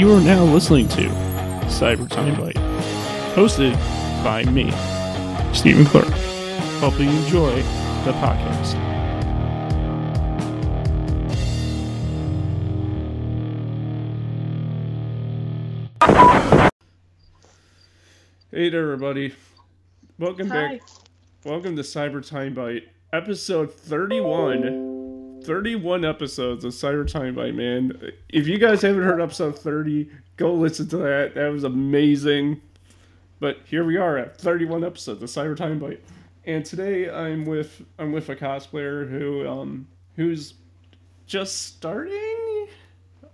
You are now listening to Cyber Time Bite, hosted by me, Stephen Clark. Hope you enjoy the podcast. Hey there, everybody. Welcome back. Welcome to Cyber Time Bite, episode 31. 31 episodes of Cyber Time Bite, man. If you guys haven't heard episode 30, go listen to that. That was amazing. But here we are at 31 episodes of Cyber Time Bite. And today I'm with I'm with a cosplayer who um who's just starting.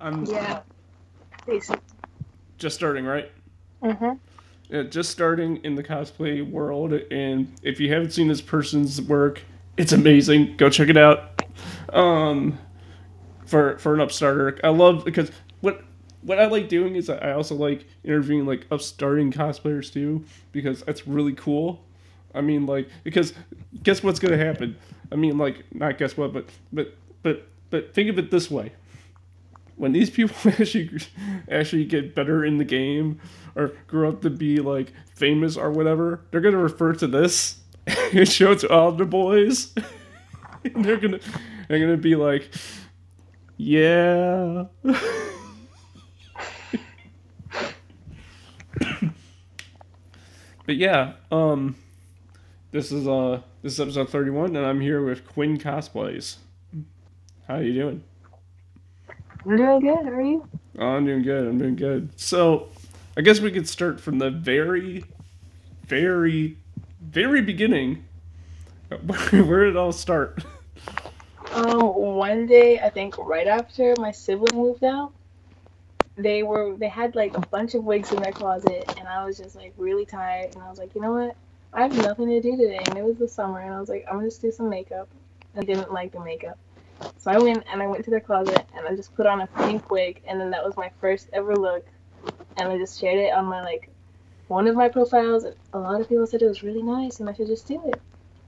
I'm Yeah. Just starting, right? Mm-hmm. Yeah, just starting in the cosplay world, and if you haven't seen this person's work, it's amazing. Go check it out. Um, for for an upstarter, I love because what what I like doing is I also like interviewing like upstarting cosplayers too because that's really cool. I mean, like because guess what's gonna happen? I mean, like not guess what, but but but but think of it this way when these people actually actually get better in the game or grow up to be like famous or whatever, they're gonna refer to this and show it to all the boys. and they're gonna they're gonna be like, yeah. but yeah, um, this is uh this is episode thirty one, and I'm here with Quinn Cosplays. How you doing? I'm doing good. How are you? Oh, I'm doing good. I'm doing good. So, I guess we could start from the very, very, very beginning. Where did it all start? Um, one day, I think right after my sibling moved out, they were they had like a bunch of wigs in their closet, and I was just like really tired, and I was like, you know what? I have nothing to do today, and it was the summer, and I was like, I'm gonna just do some makeup. I didn't like the makeup, so I went and I went to their closet, and I just put on a pink wig, and then that was my first ever look, and I just shared it on my like one of my profiles. And a lot of people said it was really nice, and I should just do it.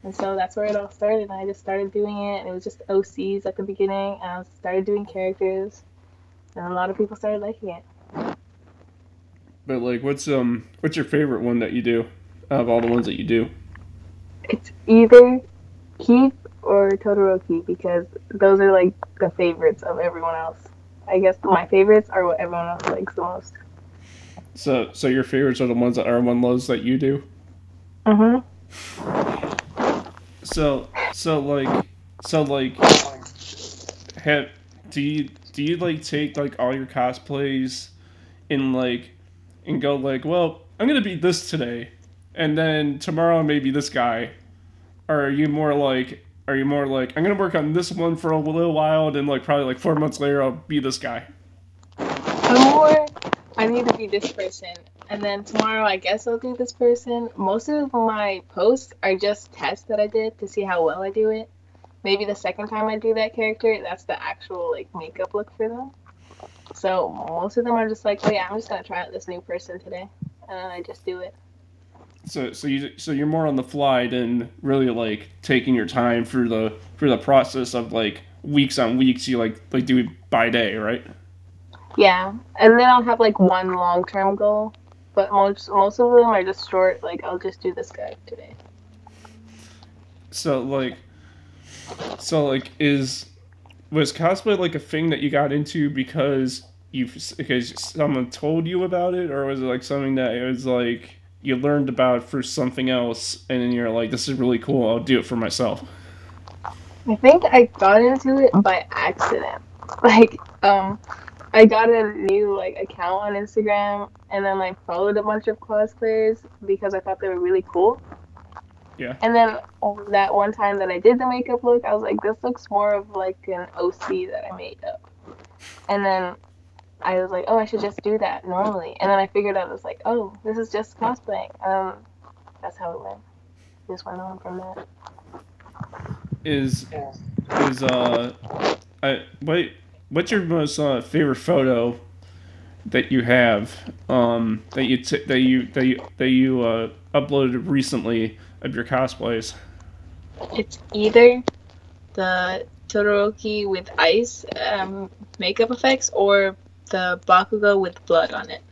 And so that's where it all started. And I just started doing it. And it was just OCs at the beginning. And I started doing characters. And a lot of people started liking it. But like, what's um, what's your favorite one that you do out of all the ones that you do? It's either Keith or Todoroki because those are like the favorites of everyone else. I guess my favorites are what everyone else likes the most. So, so your favorites are the ones that everyone loves that you do. Mm-hmm. So, so like, so like, have do you do you like take like all your cosplays and like and go like, well, I'm gonna be this today, and then tomorrow maybe this guy, or are you more like, are you more like, I'm gonna work on this one for a little while, and then like probably like four months later I'll be this guy. I'm more, I need to be this person. And then tomorrow, I guess I'll do this person. Most of my posts are just tests that I did to see how well I do it. Maybe the second time I do that character, that's the actual like makeup look for them. So most of them are just like, oh yeah, I'm just gonna try out this new person today, and then I just do it. So, so you so you're more on the fly than really like taking your time through the through the process of like weeks on weeks. You like like do it by day, right? Yeah, and then I'll have like one long term goal, but most most of them are just short. Like I'll just do this guy today. So like, so like, is was cosplay like a thing that you got into because you because someone told you about it, or was it like something that it was like you learned about through something else, and then you're like, this is really cool. I'll do it for myself. I think I got into it by accident. Like, um, I got a new like account on Instagram and then like followed a bunch of cosplayers because I thought they were really cool. Yeah. And then that one time that I did the makeup look, I was like, this looks more of like an OC that I made up. And then I was like, oh, I should just do that normally. And then I figured out, I was like, oh, this is just cosplaying. Um, that's how it went. Just went on from that. Is is uh, I wait. What's your most uh, favorite photo that you have um, that you t- that you that you that you uh, uploaded recently of your cosplays? It's either the Todoroki with ice um, makeup effects or the Bakugo with blood on it.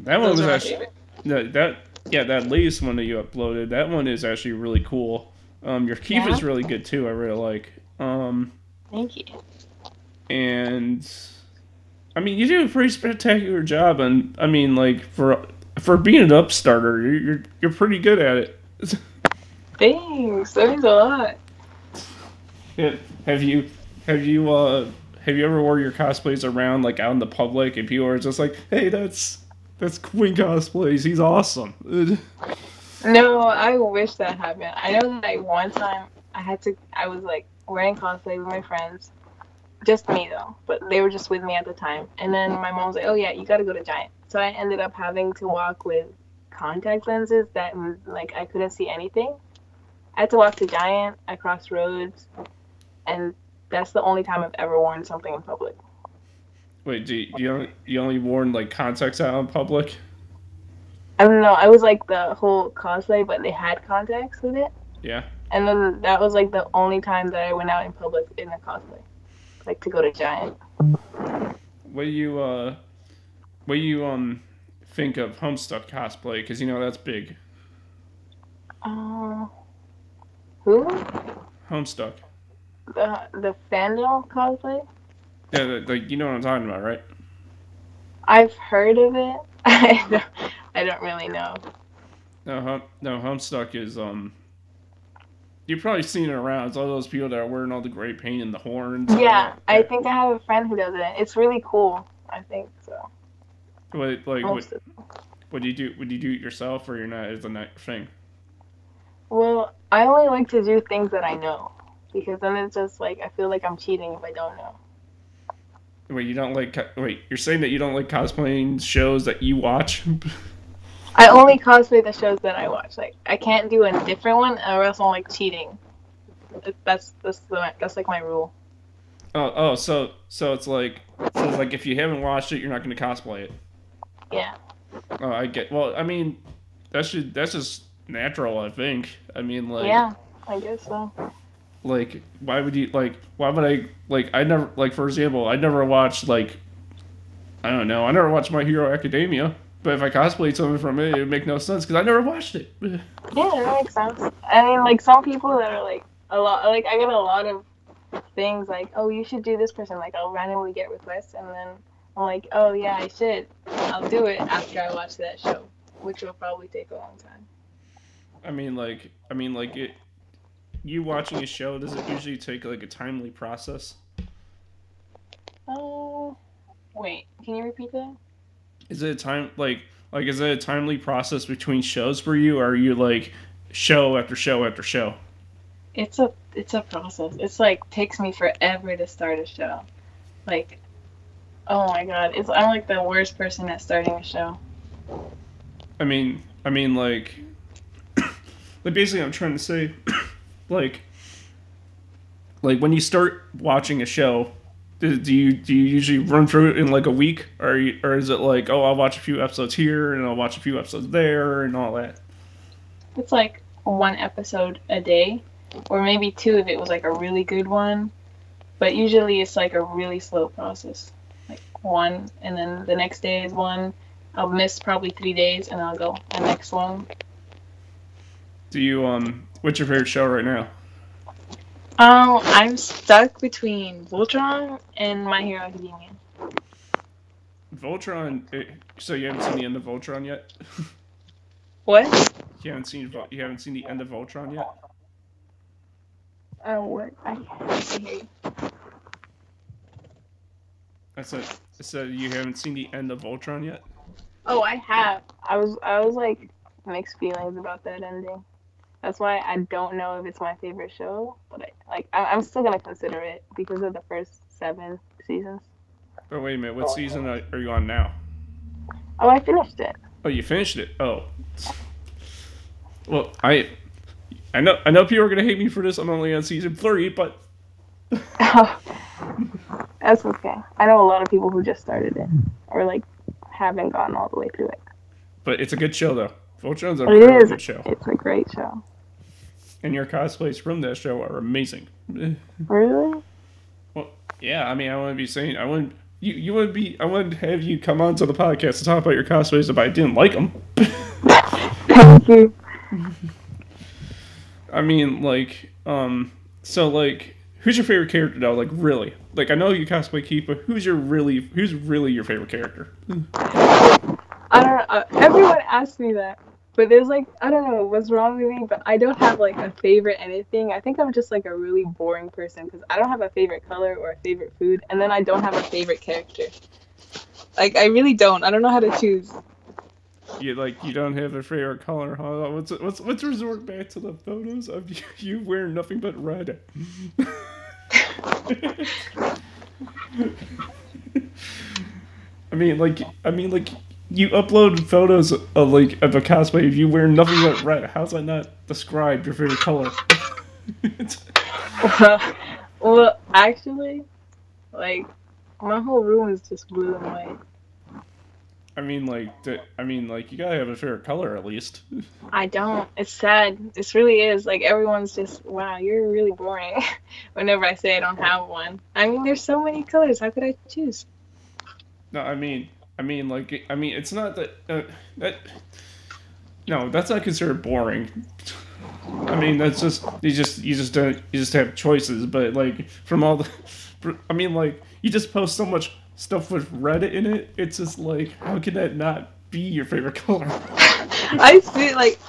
That one Those was actually that, that yeah that latest one that you uploaded. That one is actually really cool. Um, your Keith Yeah? is really good too. I really like. Um, Thank you. And I mean you do a pretty spectacular job. And I mean like for for being an upstarter, you're you're, you're pretty good at it. Thanks. That means a lot. Yeah. Have you have you uh have you ever wore your cosplays around like out in the public and people are just like, hey, that's that's Quinn cosplays. He's awesome. No, I wish that happened. I know that like one time I had to I was like wearing cosplay with my friends. Just me though. But they were just with me at the time. And then my mom was like, Oh yeah, you gotta go to Giant. So I ended up having to walk with contact lenses that mm, like I couldn't see anything. I had to walk to Giant, I crossed roads, and that's the only time I've ever worn something in public. Wait, do you, you only you only worn like contacts out in public? I don't know, I was like the whole cosplay but they had contacts with it. Yeah. And then that was like the only time that I went out in public in a cosplay, like to go to Giant. What do you uh, what do you um think of Homestuck cosplay? Because you know that's big. Uh, who? Homestuck. The the fandom cosplay? Yeah, like you know what I'm talking about, right? I've heard of it. I don't, I don't really know. No, hum, no, Homestuck is um. You've probably seen it around. It's all those people that are wearing all the gray paint and the horns. Yeah. I think I have a friend who does it. It's really cool. I think so. What, like, what, Most of- what do you do? Would you do it yourself, or you're not? Is a night thing? Well, I only like to do things that I know because then it's just like I feel like I'm cheating if I don't know. Wait, you don't like? Wait, you're saying that you don't like cosplaying shows that you watch? I only cosplay the shows that I watch. Like I can't do a different one, or else I'm like cheating. That's that's the, that's like my rule. oh, oh, so so it's like so it's like if you haven't watched it, you're not going to cosplay it. Yeah. Oh, I get. Well, I mean, that should that's just natural. I think. I mean, like, yeah, I guess so. like, why would you like? Why would I like? I never like, for example, I never watched like, I don't know, I never watched My Hero Academia. But if I cosplayed something from it, it would make no sense because I never watched it. Yeah, that makes sense. I mean, like some people that are like a lot. Like I get a lot of things like, oh, you should do this person. Like I'll randomly get requests, and then I'm like, oh yeah, I should. I'll do it after I watch that show, which will probably take a long time. I mean, like, I mean, like it. You watching a show does it usually take like a timely process? Oh, wait, can you repeat that? Is it a time like like is it a timely process between shows for you, or are you like show after show after show? It's a it's a process. It's like takes me forever to start a show. Like, oh my god, it's I'm like the worst person at starting a show. I mean, I mean, like, like basically, I'm trying to say, like, like when you start watching a show, do, do you do you usually run through it in like a week, or you, or is it like, oh, I'll watch a few episodes here and I'll watch a few episodes there and all that? It's like one episode a day, or maybe two if it was like a really good one. But usually it's like a really slow process. Like one, and then the next day is one. I'll miss probably three days, and I'll go the next one. Do you um, what's your favorite show right now? Um, I'm stuck between Voltron and My Hero Academia. Voltron. eh, So you haven't seen the end of Voltron yet? What? You haven't seen you haven't seen the end of Voltron yet? Uh, what? I can't hear you. I said I said you haven't seen the end of Voltron yet. Oh, I have. I was I was like mixed feelings about that ending. That's why I don't know if it's my favorite show, but I like I, I'm still gonna consider it because of the first seven seasons. But wait a minute, what season are, you on now? Oh, I finished it. Oh, you finished it. Oh. Well, I I know I know people are gonna hate me for this. I'm only on season three, but That's okay. I know a lot of people who just started it or like haven't gone all the way through it. but it's a good show though. Voltron's a It really is. good show, It's a great show. And your cosplays from that show are amazing. Really? Well, yeah. I mean, I wouldn't be saying I wouldn't you you would be I wouldn't have you come on to the podcast to talk about your cosplays if I didn't like them. Thank you. I mean, like, um, so like, who's your favorite character though? Like, really? Like, I know you cosplay Keith, but who's your really, who's really your favorite character? I don't. Uh, everyone asks me that, but there's like I don't know what's wrong with me, but I don't have like a favorite anything. I think I'm just like a really boring person because I don't have a favorite color or a favorite food, and then I don't have a favorite character. Like I really don't. I don't know how to choose. You like, you don't have a favorite color, huh? Let's let's let's resort back to the photos of you, you wearing nothing but red. I mean, like, I mean, like, you upload photos of like of a cosplay of you wearing nothing but red. How's that not describe your favorite color? well, well, actually, like my whole room is just blue and white. I mean, like, I mean, like, you gotta have a favorite color at least. I don't. It's sad. This really is. Like everyone's just, wow, you're really boring. Whenever I say I don't have one. I mean, there's so many colors. How could I choose? No, I mean, I mean, like, I mean, it's not that uh, that. No, that's not considered boring. I mean, that's just you just you just don't you just have choices, but like from all the, I mean, like you just post so much stuff with red in it. It's just like how can that not be your favorite color? I feel like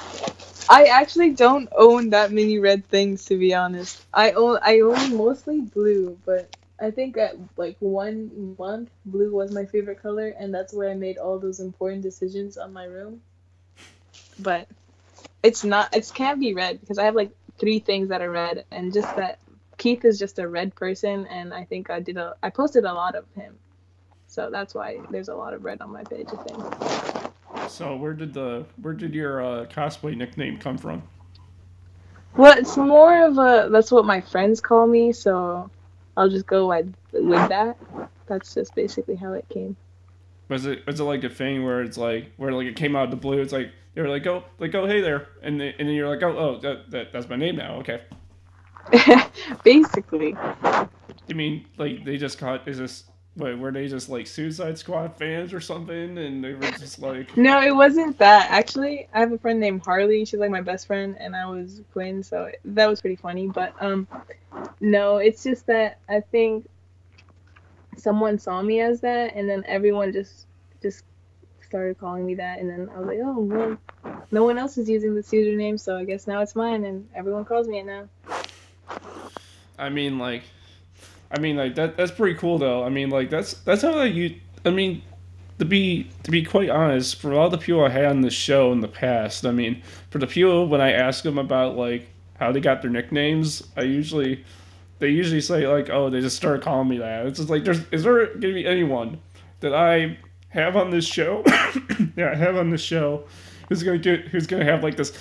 I actually don't own that many red things to be honest. I own I own mostly blue, but I think at like one month blue was my favorite color and that's where I made all those important decisions on my room. But it's not it can't be red because I have like three things that are red and just that Keith is just a red person and I think I did a I posted a lot of him. So that's why there's a lot of red on my page, I think. So where did the where did your uh, cosplay nickname come from? Well, it's more of a that's what my friends call me, so I'll just go with, with that. That's just basically how it came. Was it was it like a thing where it's like where like it came out of the blue? It's like they were like oh like oh hey there, and then, and then you're like oh oh that, that that's my name now okay. basically. You mean like they just caught is this Wait, were they just like Suicide Squad fans or something? And they were just like. No, it wasn't that. Actually, I have a friend named Harley. She's like my best friend, and I was Quinn, so that was pretty funny. But um, no, it's just that I think someone saw me as that, and then everyone just just started calling me that, and then I was like, oh well, no one else is using this username, so I guess now it's mine, and everyone calls me it now. I mean, like I mean, like that. That's pretty cool, though. I mean, like that's that's how like, you. I mean, to be to be quite honest, for all the people I had on this show in the past, I mean, for the people when I ask them about like how they got their nicknames, I usually they usually say like, oh, they just started calling me that. It's just like, there's is there gonna be anyone that I have on this show? yeah, I have on this show who's gonna get who's gonna have like this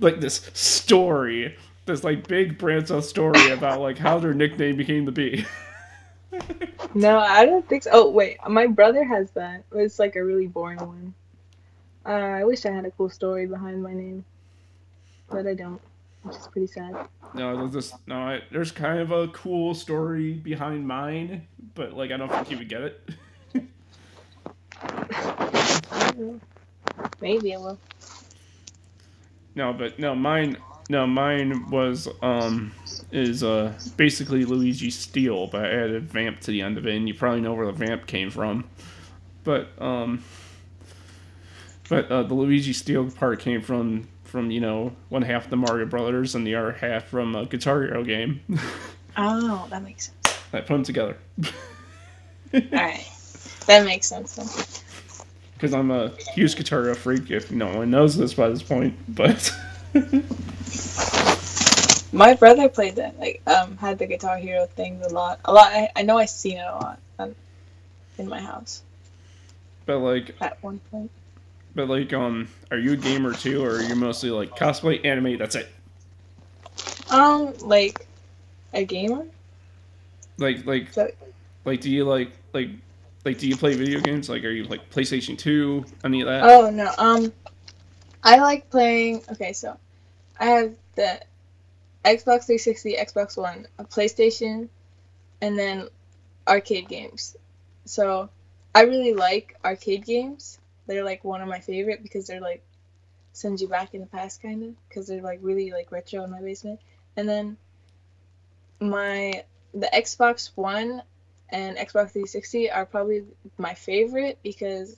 like this story this like big branch out story about like how their nickname became the Bee. no, I don't think so. Oh wait, my brother has that. It's like a really boring one. Uh, I wish I had a cool story behind my name, but I don't, which is pretty sad. No, there's this, no, I, there's kind of a cool story behind mine, but like I don't think you would get it. Maybe I will. No, but no, mine no, mine was um is uh basically Luigi Steel, but I added vamp to the end of it, and you probably know where the vamp came from. But um, but uh, the Luigi Steel part came from from you know one half the Mario Brothers and the other half from a Guitar Hero game. oh, that makes sense. I put them together. All right, that makes sense. Because I'm a huge Guitar Hero freak. If no one knows this by this point, but. My brother played that, like, um, had the Guitar Hero thing a lot. A lot. I, I know I seen it a lot um, in my house. But like at one point. But like, um, are you a gamer too, or are you mostly like cosplay, anime? That's it. Um, like a gamer. Like, like, so, like, do you like, like, like, do you play video games? Like, are you like PlayStation Two? Any of that? Oh no. Um, I like playing. Okay, so I have the Xbox 360, Xbox One, a PlayStation, and then arcade games. so I really like arcade games. They're like one of my favorite because they're like send you back in the past kind of because they're like really like retro in my basement. And then my the Xbox One and Xbox 360 are probably my favorite because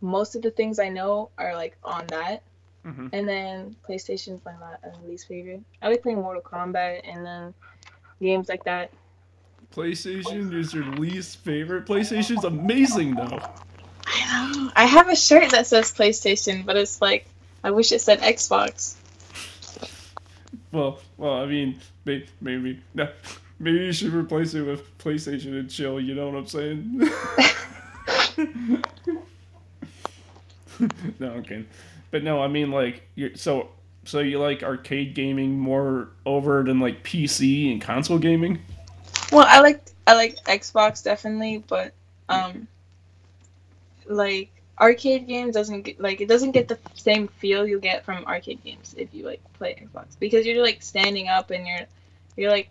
most of the things I know are like on that. Mhm. And then PlayStation's my uh, least favorite. I like playing Mortal Kombat and then games like that. PlayStation is your least favorite. PlayStation's amazing though. I know. I have a shirt that says PlayStation, but it's like I wish it said Xbox. Well, well, I mean, maybe, maybe, no, maybe you should replace it with PlayStation and chill. You know what I'm saying? no, I'm kidding. But no, I mean, like, you're so so you like arcade gaming more over than like PC and console gaming? Well, I like I like Xbox definitely, but um, like arcade games doesn't get like it doesn't get the same feel you get from arcade games if you like play Xbox because you're like standing up and you're you're like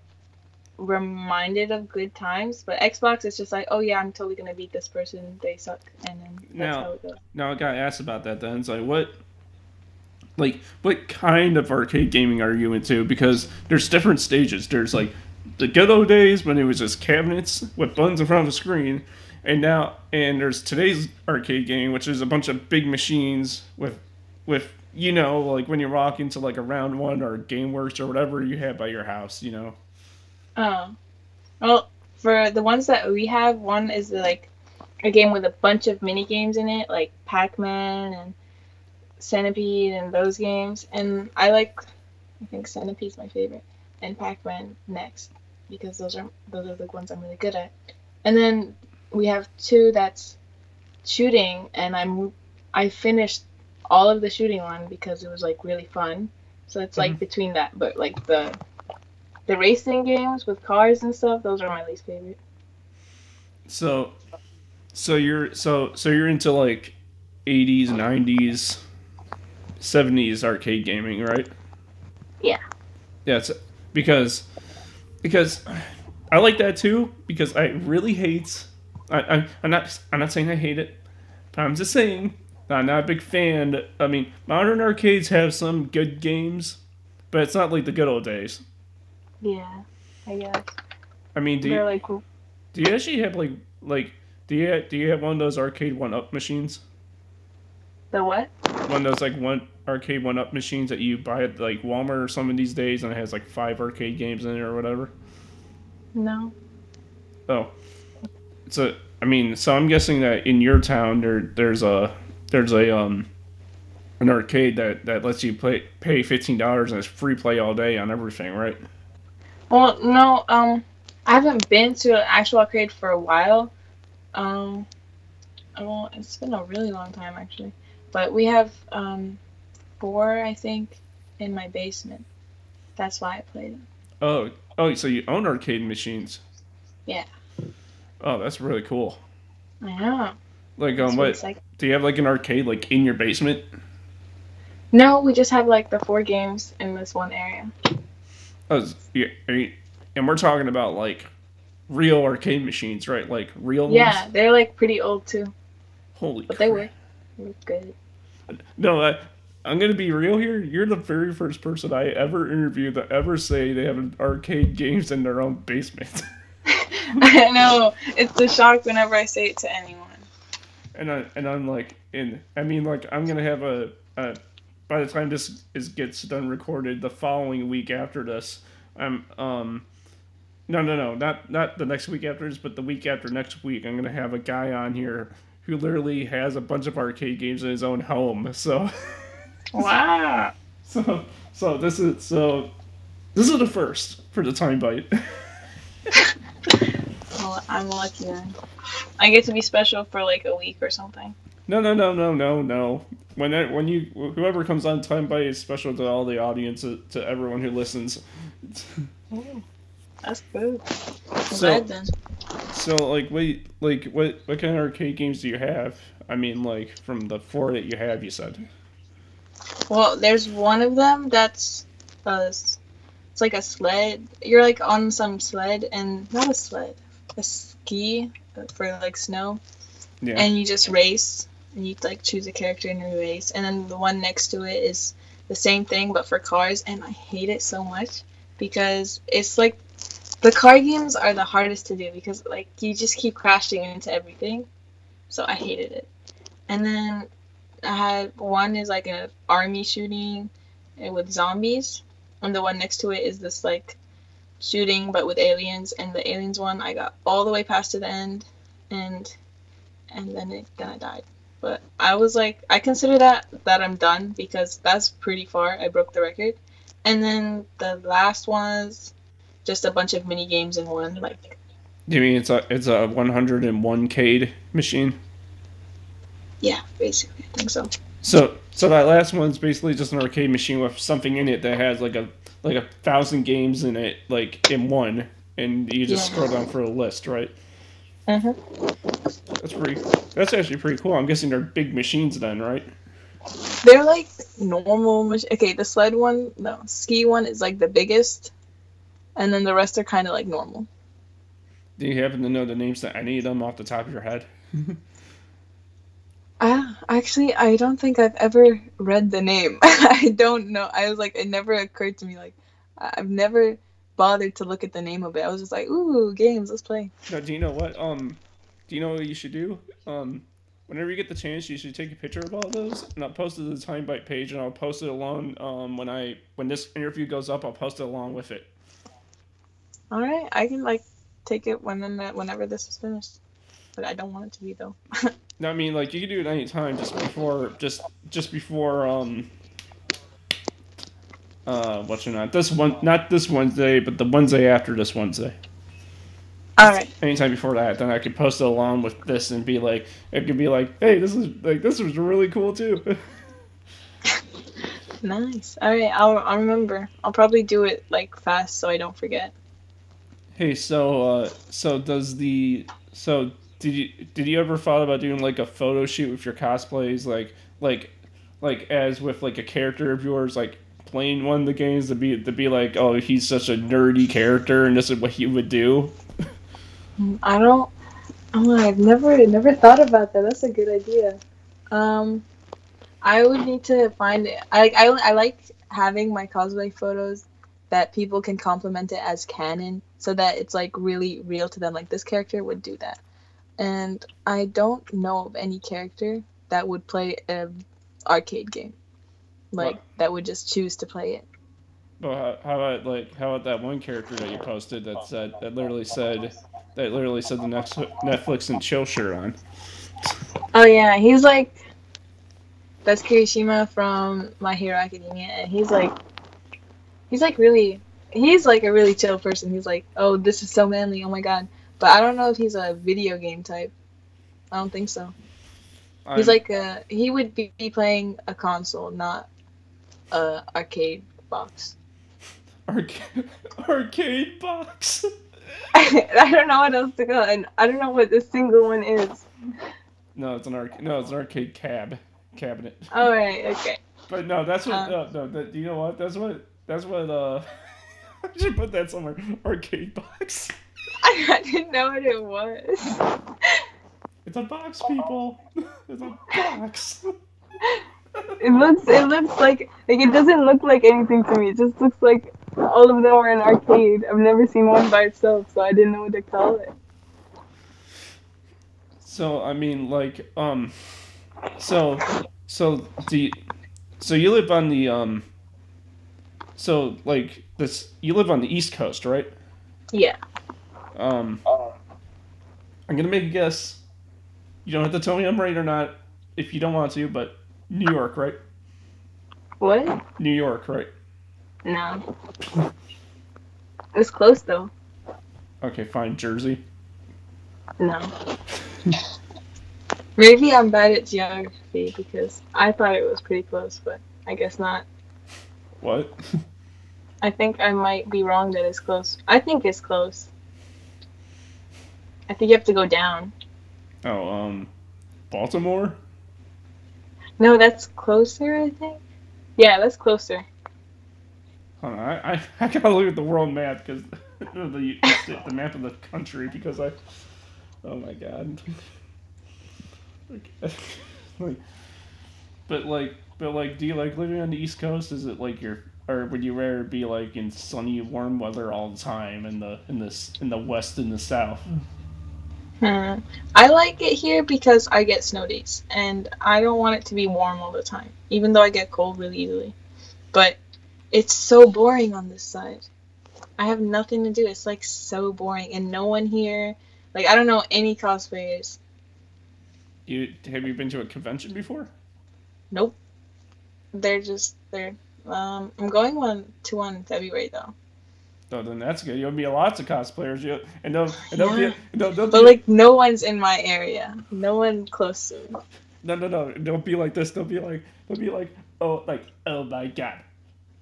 reminded of good times. But Xbox is just like, oh yeah, I'm totally gonna beat this person. They suck, and then that's Now- how it goes. Now I got asked about that. Then it's like, what, like, what kind of arcade gaming are you into? Because there's different stages. There's like the good old days when it was just cabinets with buttons in front of a screen, and now and there's today's arcade game, which is a bunch of big machines with, with you know, like when you walk into like a round one or GameWorks or whatever you have by your house, you know. Oh, well, for the ones that we have, one is like a game with a bunch of mini games in it, like Pac-Man and Centipede and those games. And I like, I think Centipede's my favorite, and Pac-Man next because those are those are the ones I'm really good at. And then we have two that's shooting, and I'm I finished all of the shooting one because it was like really fun. So it's like Mhm. between that, but like the the racing games with cars and stuff, those are my least favorite. So, so you're so so you're into like, '80s, '90s, '70s arcade gaming, right? Yeah. Yeah, it's because because I like that too because I really hate. I, I I'm not I'm not saying I hate it, but I'm just saying I'm not a big fan. I mean, modern arcades have some good games, but it's not like the good old days. Yeah, I guess. I mean, do They're you like, do you actually have like like do you do you have one of those Arcade1Up machines? The what? one of those like one Arcade1Up machines that you buy at like Walmart or some of these days, and it has like five arcade games in it or whatever. No. Oh, so I mean, so I'm guessing that in your town there there's a there's a um an arcade that that lets you play pay fifteen dollars and it's free play all day on everything, right? Well, no. Um, I haven't been to an actual arcade for a while. Um, well, it's been a really long time actually. But we have um four, I think, in my basement. That's why I play them. Oh, oh, so you own arcade machines? Yeah. Oh, that's really cool. I know. Like, um, what psych- do you have like an arcade like in your basement? No, we just have like the four games in this one area. Oh, yeah, and we're talking about like real arcade machines, right? Like real Yeah, ones. they're like pretty old too, Holy. but they crap. They work good. No, I, I'm gonna be real here. You're the very first person I ever interviewed that ever say they have an arcade games in their own basement. I know. It's a shock whenever I say it to anyone. and I and I'm like, in I mean, like I'm gonna have a, a by the time this is gets done recorded, the following week after this, I'm um. No, no, no, not not the next week after this, but the week after next week, I'm gonna have a guy on here who literally has a bunch of arcade games in his own home. So, Wow. so, so this is so, this is the first for the time bite. Well, I'm lucky then. I get to be special for like a week or something. No, no, no, no, no, no. When that, when you whoever comes on time bite is special to all the audience to, to everyone who listens. That's good. I'm So-. So like wait like what what kind of arcade games do you have? I mean like from the four that you have you said. Well, there's one of them that's uh, it's like a sled. You're like on some sled and not a sled, a ski for like snow, Yeah. and you just race and you like choose a character and you race, and then the one next to it is the same thing but for cars, and I hate it so much because it's like the car games are the hardest to do because like you just keep crashing into everything, so I hated it. And then I had one is like an army shooting with zombies, and the one next to it is this like shooting but with aliens. And the aliens one I got all the way past to the end, and and then it then I died. But I was like, I consider that that I'm done because that's pretty far. I broke the record. And then the last was just a bunch of mini games in one. Like, you mean it's a it's a 101 k machine? yeah, basically, I think so. So so that last one's basically just an arcade machine with something in it that has like a like a thousand games in it, like in one, and you just Yeah. scroll down for a list, right? Mhm. That's pretty. That's actually pretty cool. I'm guessing they're big machines then, right? They're like normal. Mach- okay, the sled one, no, ski one is like the biggest, and then the rest are kind of like normal. Do you happen to know the names to any of them off the top of your head? Ah, actually, I don't think I've ever read the name. I don't know. I was like, it never occurred to me. Like, I've never bothered to look at the name of it. I was just like, ooh, games, let's play. No, do you know what? Um, do you know what you should do? Um, whenever you get the chance, you should take a picture of all those, and I'll post it to the Time Bite page, and I'll post it along. Um, when I when this interview goes up, I'll post it along with it. All right, I can like take it when whenever this is finished, but I don't want it to be though. No, I mean like you can do it any time, just before, just just before. Um, uh, what's your not this one? Not this Wednesday, but the Wednesday after this Wednesday. All right. Anytime before that, then I could post it along with this and be like, it could be like, hey, this is like this was really cool too. Nice. All right, I'll I'll remember. I'll probably do it like fast so I don't forget. Hey, so uh, so does the so did you did you ever thought about doing like a photo shoot with your cosplays like like like as with like a character of yours like playing one of the games to be to be like oh he's such a nerdy character and this is what he would do. I don't. Oh, I've never never thought about that. That's a good idea. Um, I would need to find it. I I, I like having my cosplay photos that people can compliment it as canon, so that it's like really real to them. Like this character would do that, and I don't know of any character that would play a arcade game, like What? that would just choose to play it. But how, how about like how about that one character that you posted that said that literally said that literally said the next Netflix and chill shirt on. Oh yeah, he's like that's Kirishima from My Hero Academia, and he's like he's like really he's like a really chill person. He's like, oh, this is so manly. Oh my god. But I don't know if he's a video game type. I don't think so. He's I'm- like a he would be playing a console, not a arcade box. arcade, arcade box. I don't know what else to go, and I don't know what this single one is. No, it's an arc. No, it's an arcade cab cabinet. All right, okay. But no, that's what. Um, uh, no, that you know what? That's what. That's what. Uh, I should put that somewhere. Arcade box. I didn't know what it was. It's a box, people. It's a box. It looks it looks like like it doesn't look like anything to me. It just looks like all of them are in arcade. I've never seen one by itself, so I didn't know what to call it. So I mean, like, um, so, so the, so you live on the um, so like this, you live on the East Coast, right? Yeah. Um, I'm gonna make a guess. You don't have to tell me I'm right or not if you don't want to, but New York, right? What? New York, right? No. It's close though. Okay, fine. Jersey. No. Maybe I'm bad at geography because I thought it was pretty close, but I guess not. What? I think I might be wrong that it's close. I think it's close. I think you have to go down. Oh, um, Baltimore. No, that's closer, I think. Yeah, that's closer. Hold on, I, I, I gotta look at the world map because the, the the map of the country because I Oh my god. Like, but like, but like, do you like living on the East Coast? Is it like your, or would you rather be like in sunny, warm weather all the time in the in this in the West and the South? Hmm. I like it here because I get snow days, and I don't want it to be warm all the time, even though I get cold really easily. But it's so boring on this side. I have nothing to do. It's like so boring, and no one here. Like I don't know any cosplayers. You have you been to a convention before? Nope. They're just they're. Um, I'm going one to one in February though. So then that's good. You'll be a lots of cosplayers. You and they'll and they'll Yeah. be they'll, they'll But be, like no one's in my area. No one close to me. no no no. Don't be like this. Don't be like they'll be like oh like oh my god,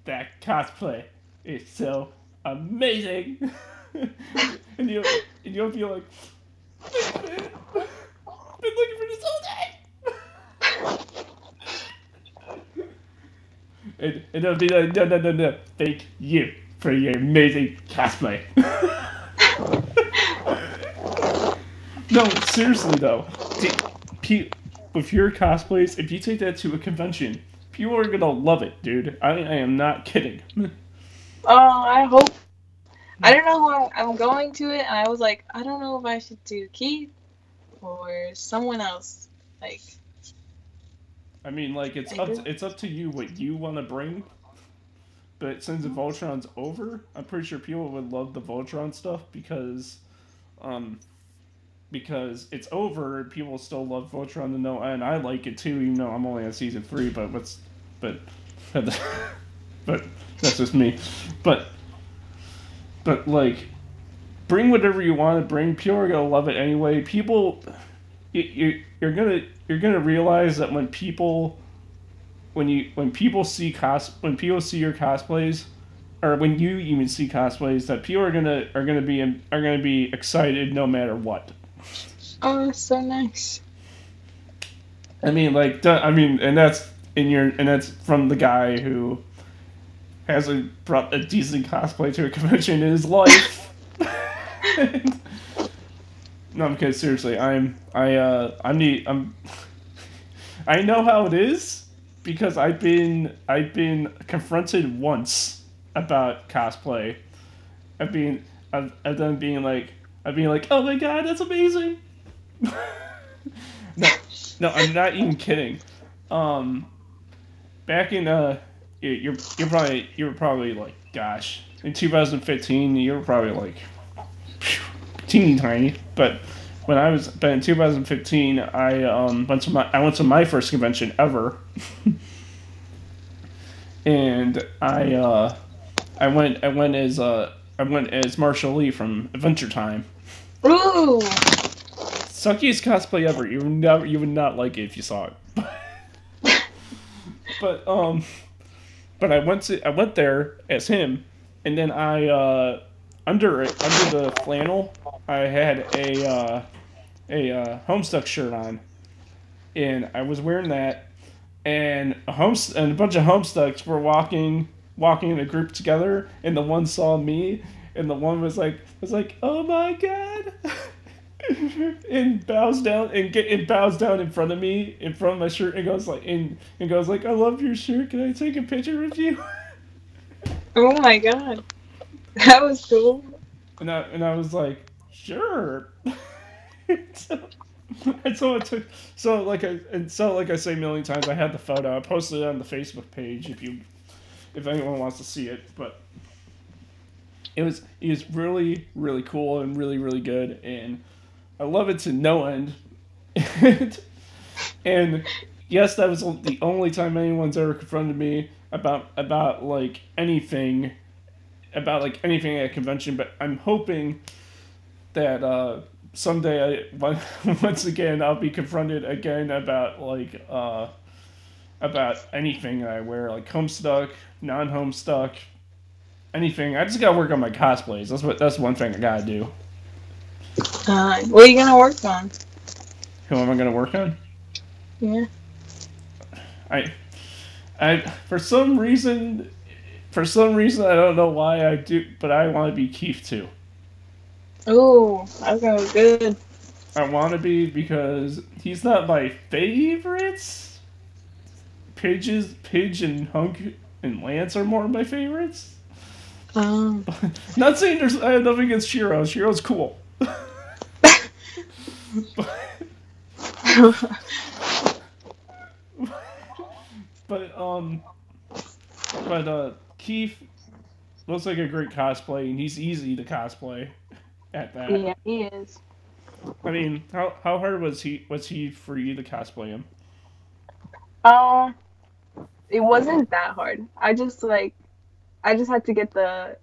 that cosplay is so amazing. and you and you'll be like, "I've been looking for this all And, and they'll be like, no, no, no, no, thank you for your amazing cosplay. no, seriously though, with your cosplays, if you take that to a convention, people are gonna love it, dude. I, I am not kidding. Oh, I hope. I don't know who I'm going to it, and I was like, I don't know if I should do Keith or someone else. Like, I mean, like it's up to, it's up to you what you want to bring. But since the Voltron's over, I'm pretty sure people would love the Voltron stuff because, um, because it's over. People still love Voltron to know, and I like it too, even though I'm only on season three. But what's, but, but that's just me. But, but like, bring whatever you want to bring. People are gonna love it anyway. People, you, you you're gonna you're gonna realize that when people when you when people see cos when people see your cosplays or when you even see cosplays that people are gonna are gonna be are gonna be excited no matter what oh, that's so nice. i mean like i mean and that's in your and that's from the guy who hasn't brought a decent cosplay to a convention in his life no kidding seriously. I'm i uh i'm the i'm i know how it is because i've been i've been confronted once about cosplay. I've been i've, I've done being like i've been like oh my god that's amazing. No no i'm not even kidding. Um back in uh you- you're you're probably you were probably like gosh in 2015 you were probably like teeny tiny but when I was but in 2015 I um went to my I went to my first convention ever. And I uh I went I went as uh I went as Marshall Lee from Adventure Time. Ooh, suckiest cosplay ever. You would never you would not like it if you saw it. But um but I went to I went there as him. And then I uh under under the flannel I had a uh a uh, Homestuck shirt on. And I was wearing that. And a home and a bunch of Homestucks were walking walking in a group together. And the one saw me. And the one was like was like oh my god. And bows down and get and bows down in front of me in front of my shirt and goes like and, and goes like I love your shirt. Can I take a picture with you? Oh my god, that was cool. and I and I was like sure so, and so it took so like I and so like I say a million times I had the photo I posted it on the Facebook page if you if anyone wants to see it but it was it was really really cool and really really good and I love it to no end and yes that was the only time anyone's ever confronted me about about like anything about like anything at a convention but I'm hoping that uh someday I once again I'll be confronted again about like uh about anything that I wear like homestuck non homestuck anything I just gotta work on my cosplays that's what that's one thing I gotta do Uh, what are you gonna work on? who am I gonna work on Yeah. I I for some reason for some reason I don't know why I do but I want to be Keith too that's gonna good. I want to be because he's not my favorites. Pidge's Pidge and Hunk and Lance are more of my favorites. Um, Not saying there's I have nothing against Shiro. Shiro's cool. but, but um, but uh, Keith looks like a great cosplay, and he's easy to cosplay. At that, yeah, he is. I mean, how how hard was he was he for you to cosplay him? Um, it wasn't that hard. I just like, I just had to get the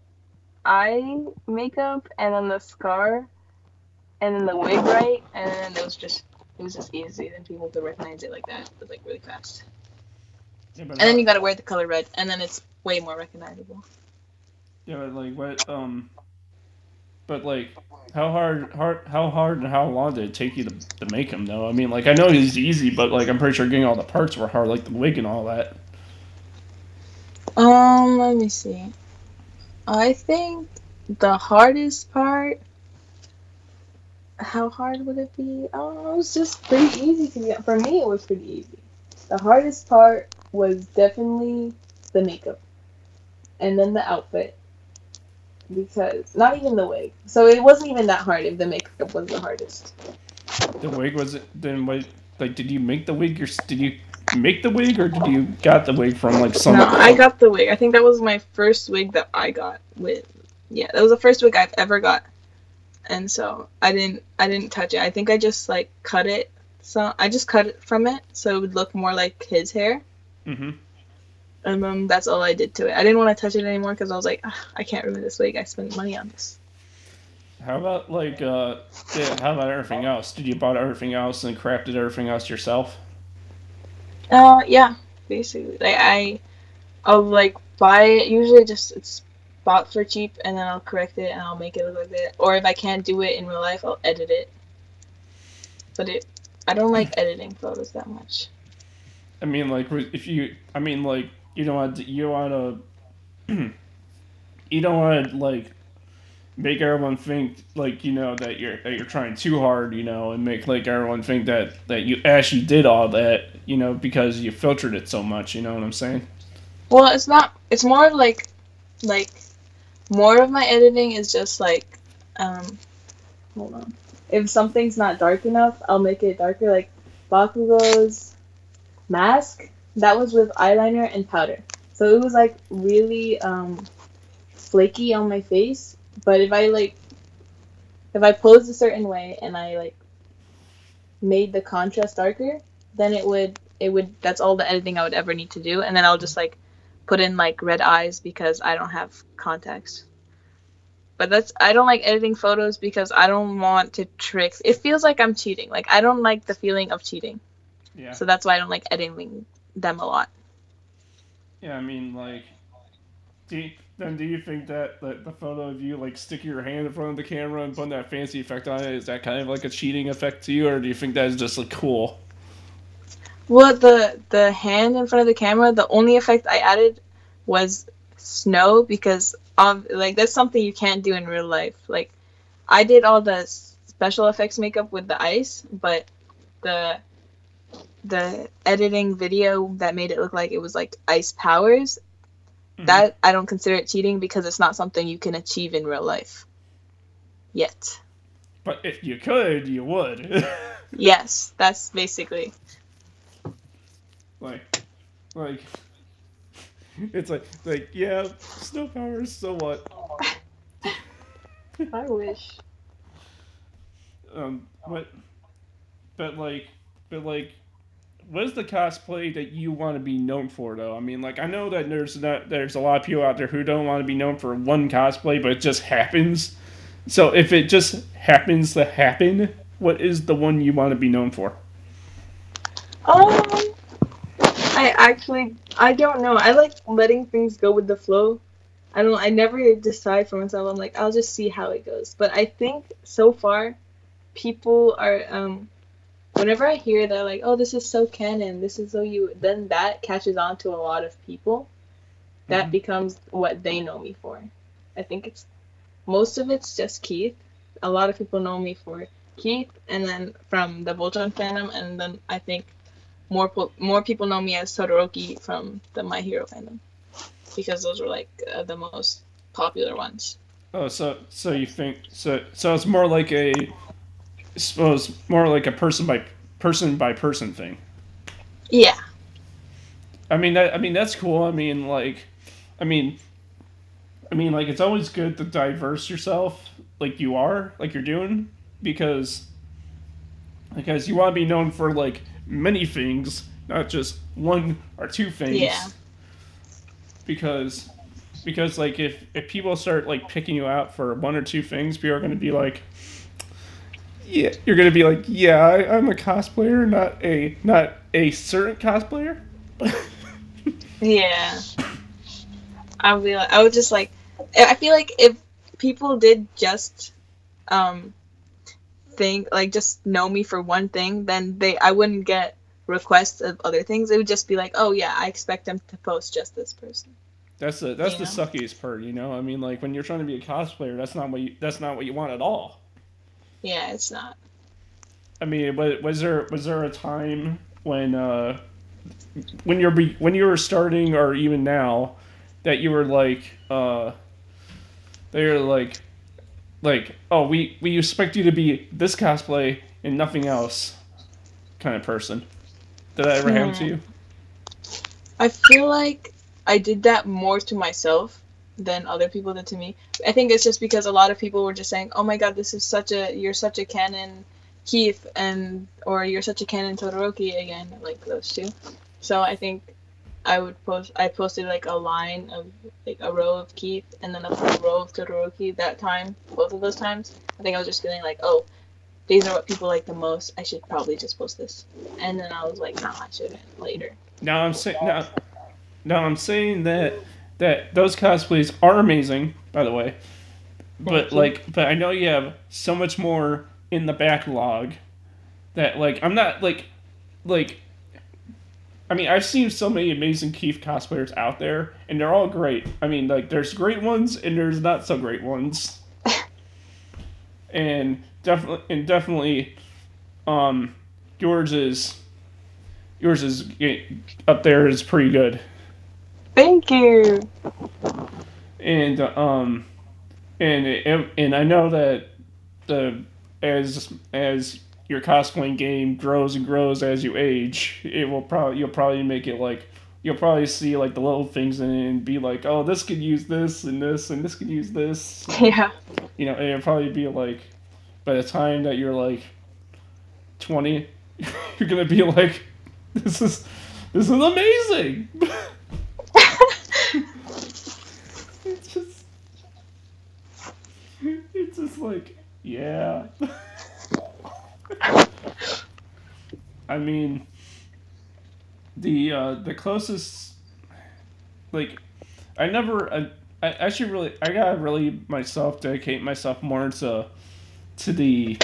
eye makeup and then the scar, and then the wig right, and then it was just it was just easy. Then people could recognize it like that. Was like really fast. Yeah, And then you gotta wear the color red, and then it's way more recognizable. Yeah, but like what um but like how hard hard how hard and how long did it take you to, to make him though? I mean like I know he's easy, but like I'm pretty sure getting all the parts were hard, like the wig and all that. Um, let me see. I think the hardest part. How hard would it be? I don't know. It was just pretty easy to get. For me, it was pretty easy. The hardest part was definitely the makeup, and then the outfit. Because not even the wig. So it wasn't even that hard if the makeup was the hardest. The wig was it then what like did you make the wig or did you make the wig or did you got the wig from like some No, I got the wig. I think that was my first wig that I got with. Yeah, that was the first wig I've ever got, and so I didn't. I didn't touch it. I think I just like cut it. So I just cut it from it so it would look more like his hair, hmm and um, that's all I did to it. I didn't want to touch it anymore because I was like, I can't remove this wig. I spent money on this. How about like uh yeah, how about everything else? Did you bought everything else and crafted everything else yourself? Uh, yeah, basically. Like I, I'll like buy it. Usually, just it's bought for cheap, and then I'll correct it and I'll make it look like that. Or if I can't do it in real life, I'll edit it. But it, I don't like editing photos that much. I mean, like, if you, I mean, like, you don't want to, you want to, you don't want to like make everyone think like you know that you're that you're trying too hard, you know, and make like everyone think that that you actually did all that, you know, because you filtered it so much. You know what I'm saying? Well, it's not. It's more like, like, more of my editing is just like, um, hold on. If something's not dark enough, I'll make it darker. Like Bakugo's mask, that was with eyeliner and powder, so it was like really um, flaky on my face. But if I like, if I posed a certain way and I like made the contrast darker, then it would it would that's all the editing I would ever need to do, and then I'll just like put in like red eyes because I don't have contacts. But that's I don't like editing photos because I don't want to trick. It feels like I'm cheating. Like I don't like the feeling of cheating. Yeah. So that's why I don't like editing them a lot. Yeah. I mean, like, do you, then do you think that, that the photo of you like sticking your hand in front of the camera and putting that fancy effect on it is that kind of like a cheating effect to you, or do you think that is just like cool? Well, the the hand in front of the camera, the only effect I added was snow because um like that's something you can't do in real life. Like I did all the special effects makeup with the ice, but the the editing video that made it look like it was like ice powers, Mhm. that I don't consider it cheating because it's not something you can achieve in real life. Yet. But if you could, you would. Yes, that's basically. like, like, it's like, like, yeah, snow powers. So what? I wish. Um, but, but like, but like, what is the cosplay that you want to be known for, though? I mean, like, I know that there's not, there's a lot of people out there who don't want to be known for one cosplay, but it just happens. So if it just happens to happen, what is the one you want to be known for? Um, I actually I don't know. I like letting things go with the flow. I don't. I never decide for myself. I'm like I'll just see how it goes. But I think so far, people are um, whenever I hear that like oh this is so canon, this is so you, then that catches on to a lot of people. That Mhm. becomes what they know me for. I think it's most of it's just Keith. A lot of people know me for Keith, and then from the Voltron fandom, and then I think more po- more people know me as Todoroki from the My Hero fandom because those were like uh, the most popular ones. Oh, so so you think so? So it's more like a, I suppose more like a person by person by person thing. Yeah. I mean, that, I mean that's cool. I mean, like, I mean, I mean, like it's always good to diverse yourself, like you are, like you're doing, because, because you want to be known for like many things, not just one or two things. Yeah. Because, because like if if people start like picking you out for one or two things, people are going to be like. Yeah, you're gonna be like, yeah, I, I'm a cosplayer, not a not a certain cosplayer. Yeah. I would be like, I would just like, I feel like if people did just, um, think like just know me for one thing, then they I wouldn't get requests of other things. It would just be like, oh yeah, I expect them to post just this person. That's the that's You the know? suckiest part, you know. I mean, like when you're trying to be a cosplayer, that's not what you that's not what you want at all. Yeah, it's not. I mean, was, was there was there a time when uh when you're be, when you were starting or even now that you were like uh they were like like oh we we expect you to be this cosplay and nothing else kind of person. Did that ever happen to Hmm. you? I feel like I did that more to myself than other people did to me. I think it's just because a lot of people were just saying, "Oh my god, this is such a you're such a canon Keith and or you're such a canon Todoroki again, like those two. So I think I would post I posted like a line of like a row of Keith and then a row of Todoroki that time, both of those times. I think I was just feeling like, "Oh, these are what people like the most. I should probably just post this." And then I was like, "No, I shouldn't." Later. Now I'm saying now, now I'm saying that that those cosplays are amazing, by the way. But like, but I know you have so much more in the backlog that like I'm not like like. I mean, I've seen so many amazing Keith cosplayers out there, and they're all great. I mean, like, there's great ones and there's not so great ones. and definitely, and definitely, um, yours is yours is up there is pretty good Thank you. and um and and I know that the as as your cosplaying game grows and grows as you age it will probably you'll probably make it like you'll probably see like the little things in it and be like oh this could use this and this and this could use this Yeah. you know and it'll probably be like by the time that you're like 20 you're gonna be like this is this is amazing it's just it's just like yeah. I mean the uh the closest like i never I, I actually really i gotta really myself dedicate myself more to to the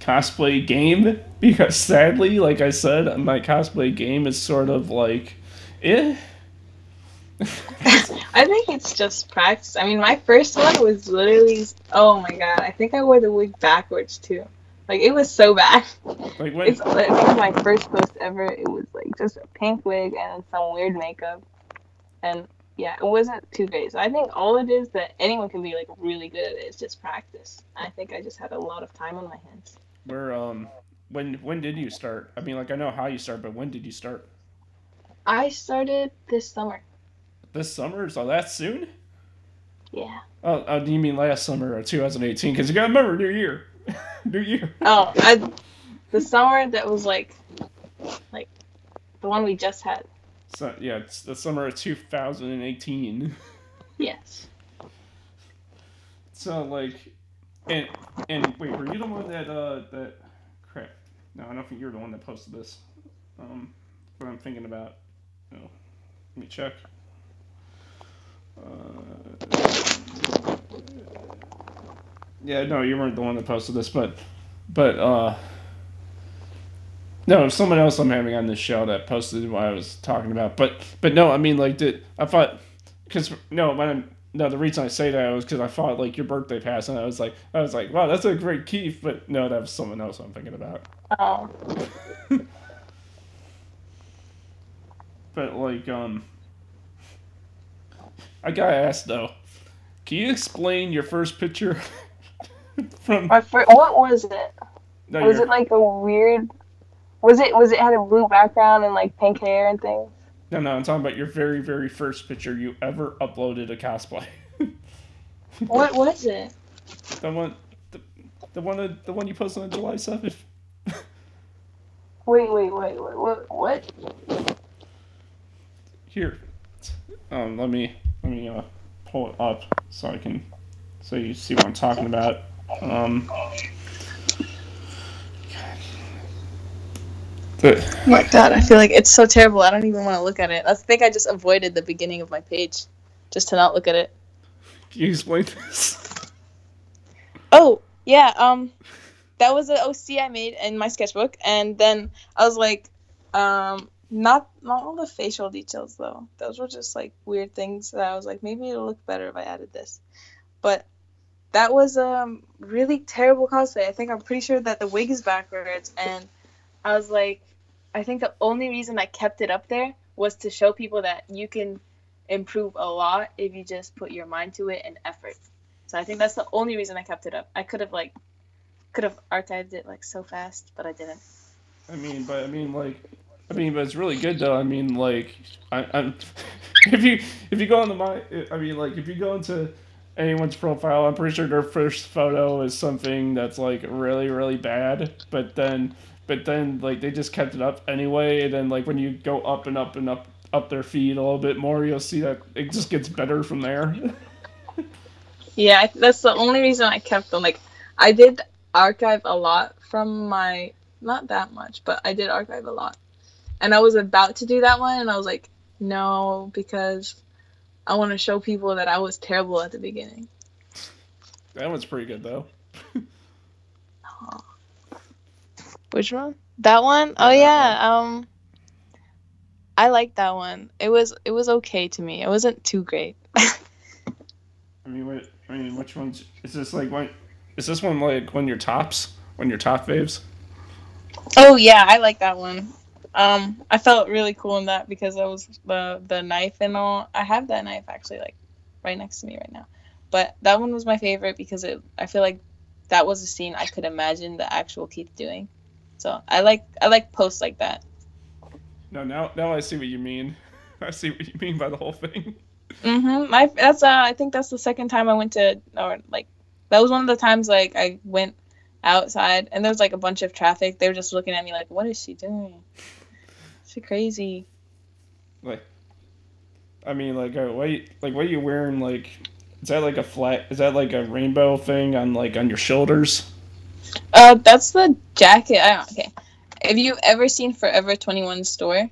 cosplay game because sadly like i said my cosplay game is sort of like eh I think it's just practice. I mean, my first one was literally, oh my god, I think I wore the wig backwards too. Like, it was so bad. like when It's, I think my first post ever, it was like just a pink wig and some weird makeup. And yeah, it wasn't too great. So I think all it is that anyone can be like really good at it is just practice. I think I just had a lot of time on my hands. where um when when did you start i mean like i know how you start but when did you start I started this summer. This summer so that soon Yeah. oh, oh do you mean last summer or 2018 because you gotta remember new year new year Oh, I, the summer that was like, like, the one we just had. so yeah it's the summer of 2018 Yes. So like, and and wait, were you the one that uh that crap? No, I don't think you're the one that posted this. Um, what I'm thinking about. No, let me check. Uh, yeah, no, you weren't the one that posted this, but but uh. No, someone else I'm having on this show that posted what I was talking about, but but no, I mean like did I thought because no when I'm no, the reason I say that was because I thought like your birthday passed, and I was like, I was like, wow, that's a great Keith, but no, that was someone else I'm thinking about. Oh. but like, um, I gotta ask though, can you explain your first picture from? My fir- what was it? No, was your- it like a weird? Was it was it had a blue background and like pink hair and things? no, no, I'm talking about your very, very first picture you ever uploaded a cosplay. What was it? the one, the, the one, the one you posted on July seventh. Wait, wait, wait, wait, what? What? Here, um, let me let me uh, pull it up so I can so you see what I'm talking about. Um, Oh my god, I feel like it's so terrible. I don't even want to look at it. I think I just avoided the beginning of my page just to not look at it. can you explain this? Oh, yeah, um that was an OC I made in my sketchbook and then I was like um not not all the facial details though. Those were just like weird things that I was like maybe it'll look better if I added this. But that was um really terrible cosplay. I think I'm pretty sure that the wig is backwards and I was like I think the only reason I kept it up there was to show people that you can improve a lot if you just put your mind to it and effort. So I think that's the only reason I kept it up. I could have like could have archived it like so fast, but I didn't. I mean, but I mean, like, I mean, but it's really good though. I mean, like, I, I'm if you if you go on the my, I mean, like, if you go into anyone's profile, I'm pretty sure their first photo is something that's like really really bad, but then but then like they just kept it up anyway, and then like when you go up and up and up up their feed a little bit more, you'll see that it just gets better from there. Yeah, that's the only reason I kept them. Like I did archive a lot from my not that much, but I did archive a lot. And I was about to do that one and I was like, no, because I want to show people that I was terrible at the beginning. that one's pretty good though. Which one? That one? Oh Yeah, yeah. Um I liked that one. It was it was okay to me. It wasn't too great. I mean, what? I mean, which ones? Is this like one? Is this one like one of your tops? One of your top faves? Oh yeah, I like that one. Um, I felt really cool in that because that was the the knife and all. I have that knife actually like right next to me right now. But that one was my favorite because it. I feel like that was a scene I could imagine the actual Keith doing. So I like I like posts like that. No, now now I see what you mean. I see what you mean by the whole thing. Mm-hmm. My that's uh I think that's the second time I went to or like that was one of the times like I went outside and there was like a bunch of traffic. They were just looking at me like, what is she doing? She crazy. Like, I mean, like, uh, what? You, like, what are you wearing? Like, is that like a flat? Is that like a rainbow thing on like on your shoulders? Uh, that's the jacket. I, okay, have you ever seen Forever 21 store? Yeah.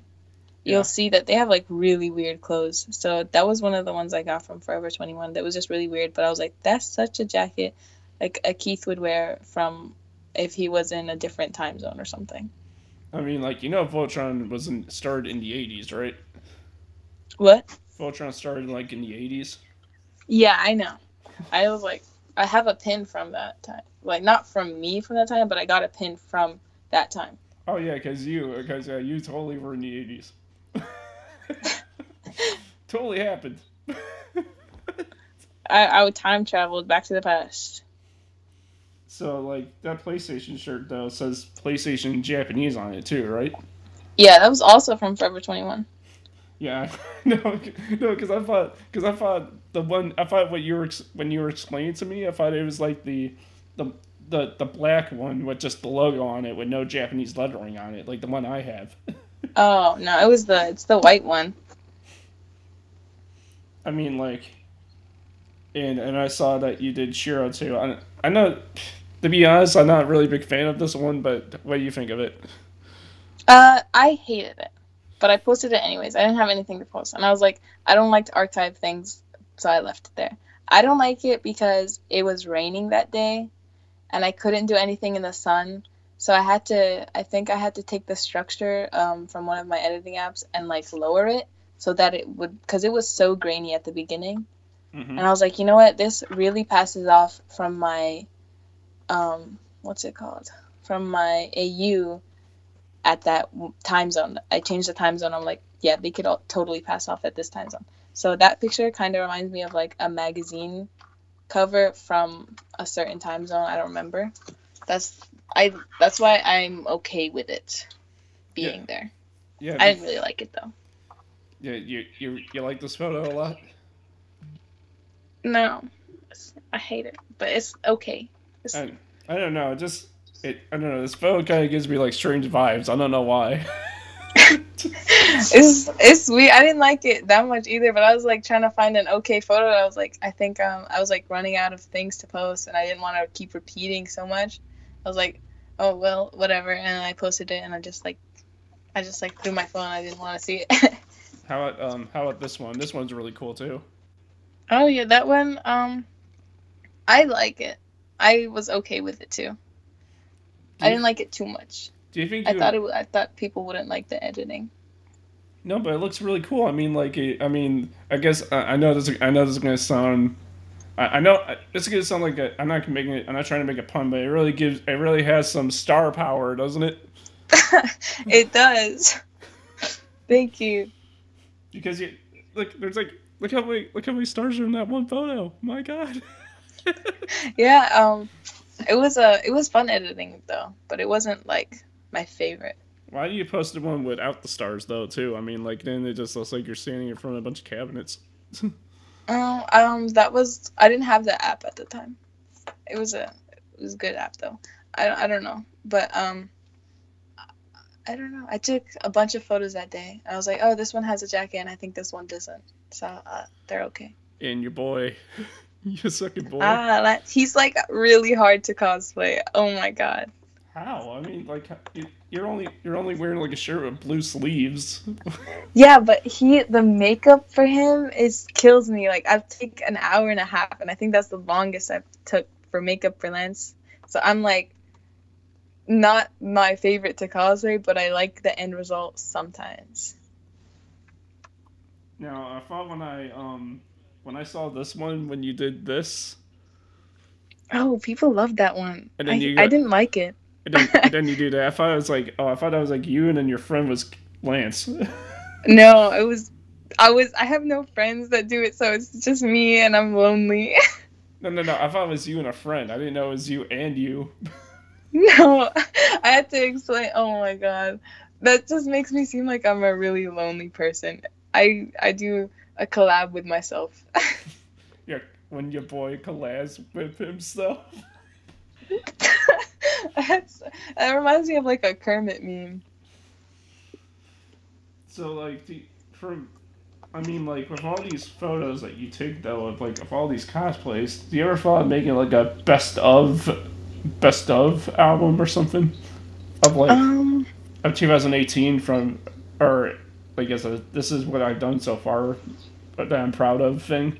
You'll see that they have like really weird clothes. So that was one of the ones I got from Forever 21. That was just really weird. But I was like, that's such a jacket, like a Keith would wear from if he was in a different time zone or something. I mean, like, you know, Voltron was in, started in the '80s, right? What? Voltron started like in the '80s. Yeah, I know. I was like, I have a pin from that time. Like not from me from that time, but I got a pin from that time. Oh yeah, because you, because uh, you totally were in the '80s. totally happened. I I would time traveled back to the past. So like that PlayStation shirt though says PlayStation Japanese on it too, right? Yeah, that was also from Forever 21. Yeah, no, no, because I thought, because I thought the one, I thought what you were when you were explaining to me, I thought it was like the, the, the, the black one with just the logo on it with no Japanese lettering on it, like the one I have. Oh no, it was the it's the white one. I mean, like, and and I saw that you did Shiro too. I, I know, to be honest, I'm not really a big fan of this one, but what do you think of it? Uh, I hated it, but I posted it anyways. I didn't have anything to post, and I was like, I don't like to archive things, so I left it there. I don't like it because it was raining that day, and I couldn't do anything in the sun. So I had to. I think I had to take the structure um, from one of my editing apps and like lower it so that it would, because it was so grainy at the beginning. Mhm. and I was like, you know what, this really passes off from my, um, what's it called, from my AU at that time zone. I changed the time zone. I'm like, yeah, they could all totally pass off at this time zone. So that picture kind of reminds me of like a magazine cover from a certain time zone. I don't remember. That's I. That's why I'm okay with it being there. Yeah, I didn't really like it though. yeah, you you you like this photo a lot. No, I hate it, but it's okay. I, I don't know. It just it. I don't know. This photo kind of gives me like strange vibes. I don't know why. it's it's weird. I didn't like it that much either, but I was like trying to find an okay photo. I was like, I think um I was like running out of things to post, and I didn't want to keep repeating so much. I was like, oh well, whatever, and I posted it, and I just like, I just like threw my phone. I didn't want to see it. how about um how about this one? This one's really cool too. oh yeah, that one. Um, I like it. I was okay with it too. Do I didn't like it too much. Do you think I you, thought it. I thought people wouldn't like the editing. No, but it looks really cool. I mean, like, I mean, I guess I, I know this. I know this is gonna sound. I, I know is gonna sound like a. I'm not making it. I'm not trying to make a pun, but it really gives. It really has some star power, doesn't it? it does. Thank you. Because you look. There's like look how many look how many stars are in that one photo. My God. Yeah, um it was a it was fun editing though, but it wasn't like my favorite. Why do you post the one without the stars though? Too. I mean, like then it just looks like you're standing in front of a bunch of cabinets. Um um that was I didn't have the app at the time. It was a it was a good app though. I I don't know, but um I don't know. I took a bunch of photos that day. I was like, "Oh, this one has a jacket and I think this one doesn't." So, uh, they're okay. and your boy, your second boy. Ah, that, he's like really hard to cosplay. Oh my god. How? I mean, like you- you're only you're only wearing like a shirt with blue sleeves. Yeah, but he the makeup for him is kills me. Like I take an hour and a half, and I think that's the longest I've took for makeup for Lance. So I'm like, not my favorite to cosplay, but I like the end result sometimes. Now, I thought when I um when I saw this one when you did this, Oh, people love that one. And then I, you I didn't like it. and then, and then you do that. I thought it was like oh, I thought that was like you and then your friend was Lance. No, it was. I was. I have no friends that do it, so it's just me, and I'm lonely. no, no, no. I thought it was you and a friend. I didn't know it was you and you. No, I had to explain. Oh my god, that just makes me seem like I'm a really lonely person. I I do a collab with myself. Yeah, when your boy collabs with himself. That's, that reminds me of like a Kermit meme. So like the from, I mean like with all these photos that you take though of like of all these cosplays, do you ever thought of making like a best of, best of album or something, of like Um, of 2018 from, or like I guess uh, this is what I've done so far, that I'm proud of thing.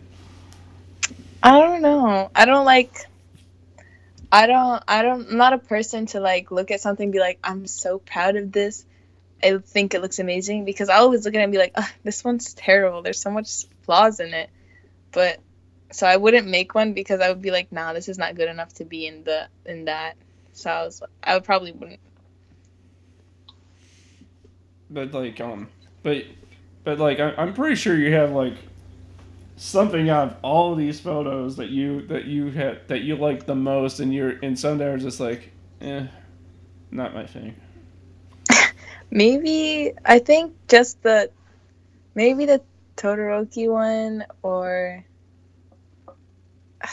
I don't know. I don't like. I don't. I don't. I'm not a person to like look at something and be like, I'm so proud of this. I think it looks amazing because I always look at it and be like, this one's terrible. There's so much flaws in it. But so I wouldn't make one because I would be like, nah, this is not good enough to be in the in that. So I was. I would probably wouldn't. But like um, but but like I, I'm pretty sure you have like something out of all these photos that you that you had that you like the most, and you're and some that are just like, eh, not my thing. Maybe I think just the, maybe the Todoroki one or I,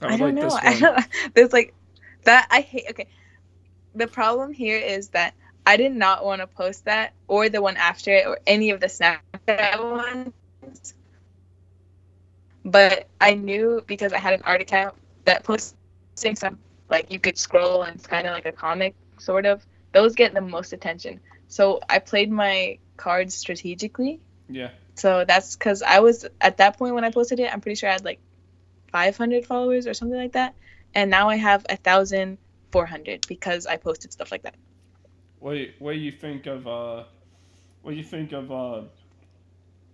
I, don't like know. this I don't, there's like that. I hate. Okay, the problem here is that I did not want to post that or the one after it or any of the Snapchat ones. But I knew because I had an art account that posting some like you could scroll and it's kind of like a comic sort of. Those get the most attention. So I played my cards strategically. Yeah. So that's because I was at that point when I posted it. I'm pretty sure I had like 500 followers or something like that, and now I have a thousand four hundred because I posted stuff like that. What do you, what do you think of uh, what do you think of uh,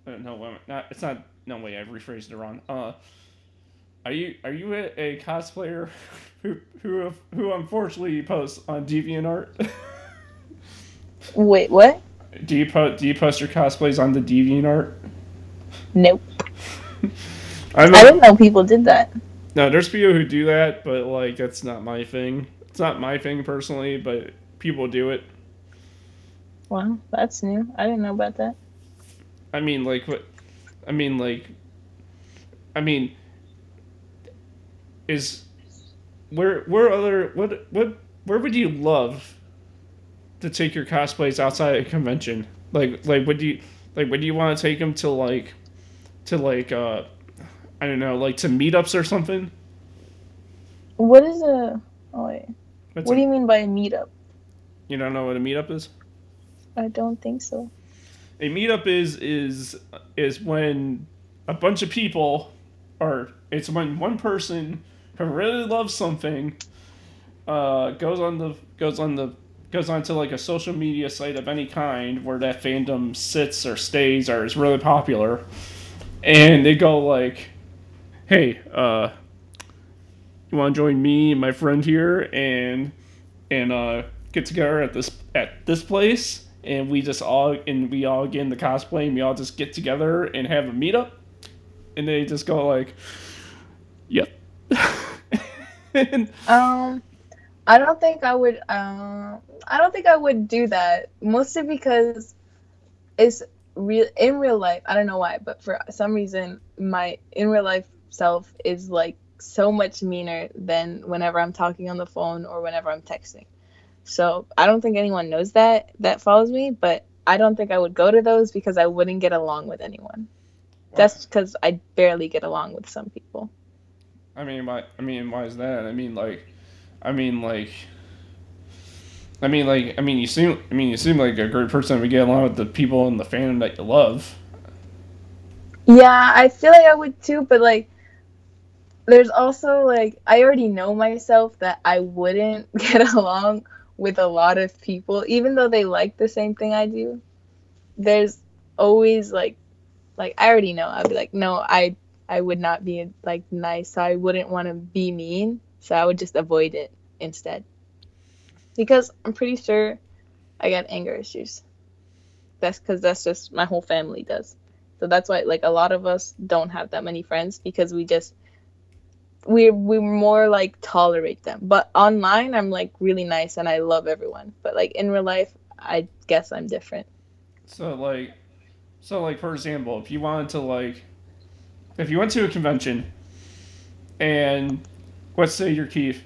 uh no, wait not it's not no wait, I rephrased it wrong. Uh, are you are you a, a cosplayer who who who unfortunately posts on DeviantArt? Wait, what? do you post do you post your cosplays on the DeviantArt? Nope. I a, didn't know people did that. no, there's people who do that, but like that's not my thing. It's not my thing personally, but people do it. Wow, that's new. I didn't know about that. I mean, like what? I mean, like, I mean, is where where other what what where would you love to take your cosplays outside a convention? Like like would you like would you want to take them to like to like uh I don't know like to meetups or something? What is a? Oh wait. What's what a- do you mean by a meetup? you don't know what a meetup is? I don't think so. A meetup is is is when a bunch of people or it's when one person who really loves something uh, goes on the goes on the goes onto like a social media site of any kind where that fandom sits or stays or is really popular. And they go like hey uh you want to join me and my friend here and and uh get together at this at this place and we just all and we all get in the cosplay and we all just get together and have a meetup and they just go like yep and Um, I don't think I would. Um, I don't think I would do that. Mostly because it's real in real life. I don't know why, but for some reason, my in real life self is like so much meaner than whenever I'm talking on the phone or whenever I'm texting. So I don't think anyone knows that that follows me, but I don't think I would go to those because I wouldn't get along with anyone. That's because I barely get along with some people. I mean, why? I mean, why is that? I mean, like, I mean, like, I mean, like, I mean, you seem, I mean, you seem like a great person to get along with the people in the fandom that you love. Yeah, I feel like I would too, but like there's also like I already know myself that I wouldn't get along with a lot of people even though they like the same thing I do. There's always like like I already know. I'd be like, "No, I I would not be like nice. So I wouldn't want to be mean. So I would just avoid it instead." Because I'm pretty sure I got anger issues. That's cuz that's just my whole family does. So that's why like a lot of us don't have that many friends because we just we we more like tolerate them. But online I'm like really nice and I love everyone. But like in real life I guess I'm different. So like, so like for example, if you wanted to like, if you went to a convention, and let's say you're Keith,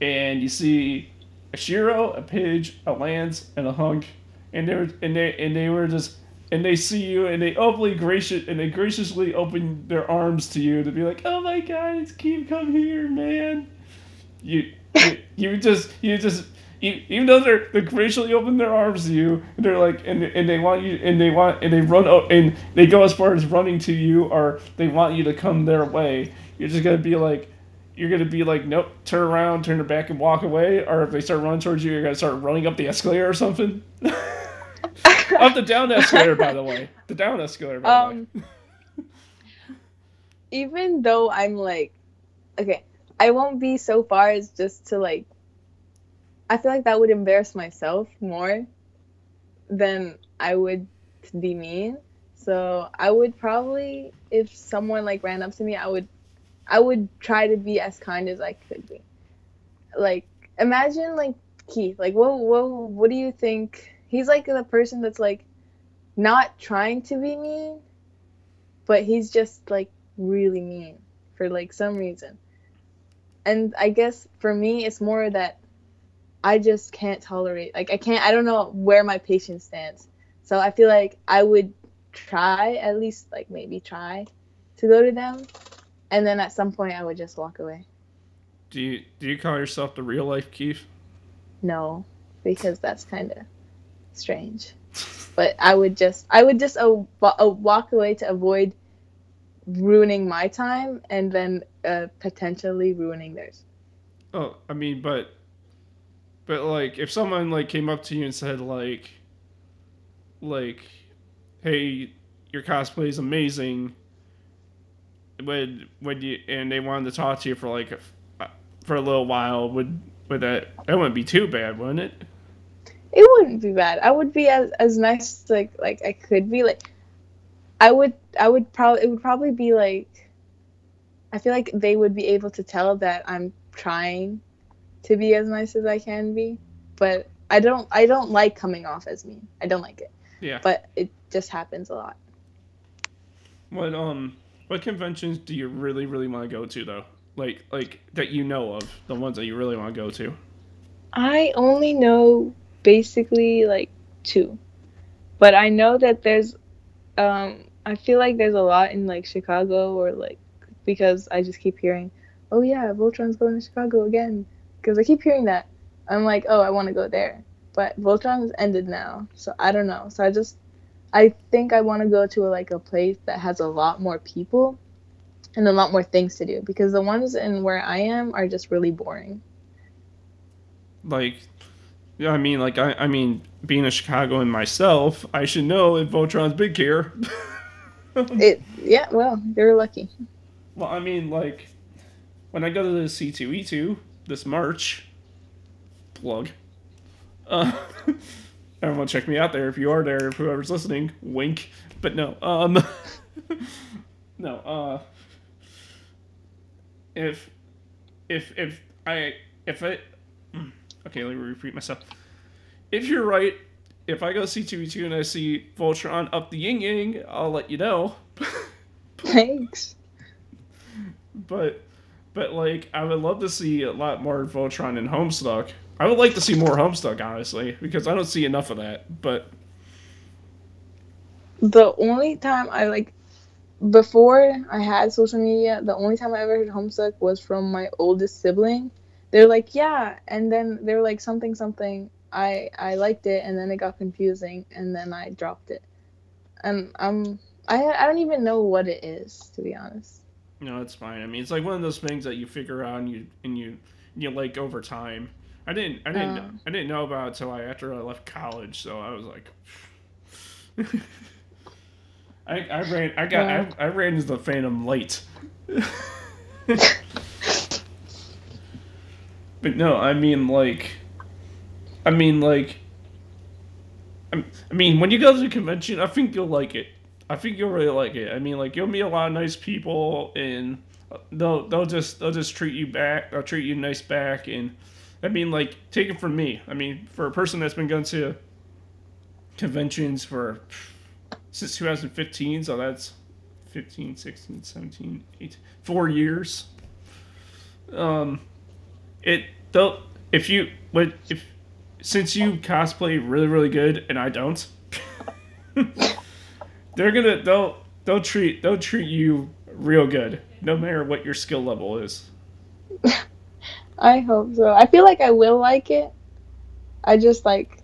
and you see a Shiro, a Pidge, a Lance, and a Hunk, and they were and they and they were just and they see you and they openly gracious and they graciously open their arms to you to be like, oh my God, it's Keith, come here, man. You you, you just you just e- even though they're they graciously open their arms to you, and they're like, and, and they want you, and they want, and they run, and they go as far as running to you, or they want you to come their way. You're just gonna be like, you're gonna be like, nope, turn around, turn your back, and walk away. Or if they start running towards you, you're gonna start running up the escalator or something. up the down escalator, by the way. The down escalator, by Um, the way. even though I'm like, okay, I won't be so far as just to like. I feel like that would embarrass myself more than I would be mean. So I would probably, if someone like ran up to me, I would, I would try to be as kind as I could be. Like imagine like Keith, like what what what do you think? He's like the person that's like, not trying to be mean, but he's just like really mean for like some reason. And I guess for me, it's more that I just can't tolerate. Like I can't. I don't know where my patience stands. So I feel like I would try at least like maybe try to go to them, and then at some point I would just walk away. Do you do you call yourself the real life Keith? No, because that's kind of strange. But I would just I would just wa- uh, walk away to avoid ruining my time and then uh, potentially ruining theirs. Oh, I mean, but, but like, if someone like came up to you and said like, like, hey, your cosplay is amazing. would would you and they wanted to talk to you for like a, for a little while would would that that wouldn't be too bad wouldn't it it wouldn't be bad. I would be as, as nice like like i could be like i would i would probably it would probably be like i feel like they would be able to tell that i'm trying to be as nice as i can be but i don't i don't like coming off as mean. I don't like it. Yeah. But it just happens a lot. What um what conventions do you really, really want to go to though? Like, like that you know of, the ones that you really want to go to. I only know basically like two, but I know that there's, um, I feel like there's a lot in like Chicago or like because I just keep hearing, oh yeah, Voltron's going to Chicago again, because I keep hearing that. I'm like, oh, I want to go there, but Voltron's ended now, so I don't know. So I just I think I want to go to a, like a place that has a lot more people and a lot more things to do because the ones in where I am are just really boring. Like, yeah, I mean, like I, I mean, being a Chicagoan myself, I should know if Voltron's big here. it, yeah, well, you're lucky. Well, I mean, like, when I go to the C2E2 this March, plug. Uh, everyone check me out there if you are there if whoever's listening wink but no um no uh if if if i if i hmm, okay let me repeat myself if you're right if i go C2E2 and i see voltron up the yin yang i'll let you know thanks but but like i would love to see a lot more voltron in homestuck I would like to see more Homestuck, honestly, because I don't see enough of that. But the only time I like before I had social media, the only time I ever heard Homestuck was from my oldest sibling. They're like, yeah, and then they're like something something. I I liked it, and then it got confusing, and then I dropped it. And I'm I I don't even know what it is to be honest. No, it's fine. I mean, it's like one of those things that you figure out and you and you you like over time. I didn't I didn't uh, I didn't know about it until I after I left college, so I was like I, I ran I got yeah. I, I ran into the fandom late. but no, I mean like I mean like I mean when you go to the convention, I think you'll like it. I think you'll really like it. I mean like you'll meet a lot of nice people and they'll they'll just they'll just treat you back. They'll treat you nice back and I mean, like, take it from me. I mean, for a person that's been going to conventions for since 2015, so that's 15, 16, 17, 18, four years. Um, it though if you if since you cosplay really really good and I don't, they're gonna they'll they'll treat they'll treat you real good no matter what your skill level is. I hope so. I feel like I will like it. I just like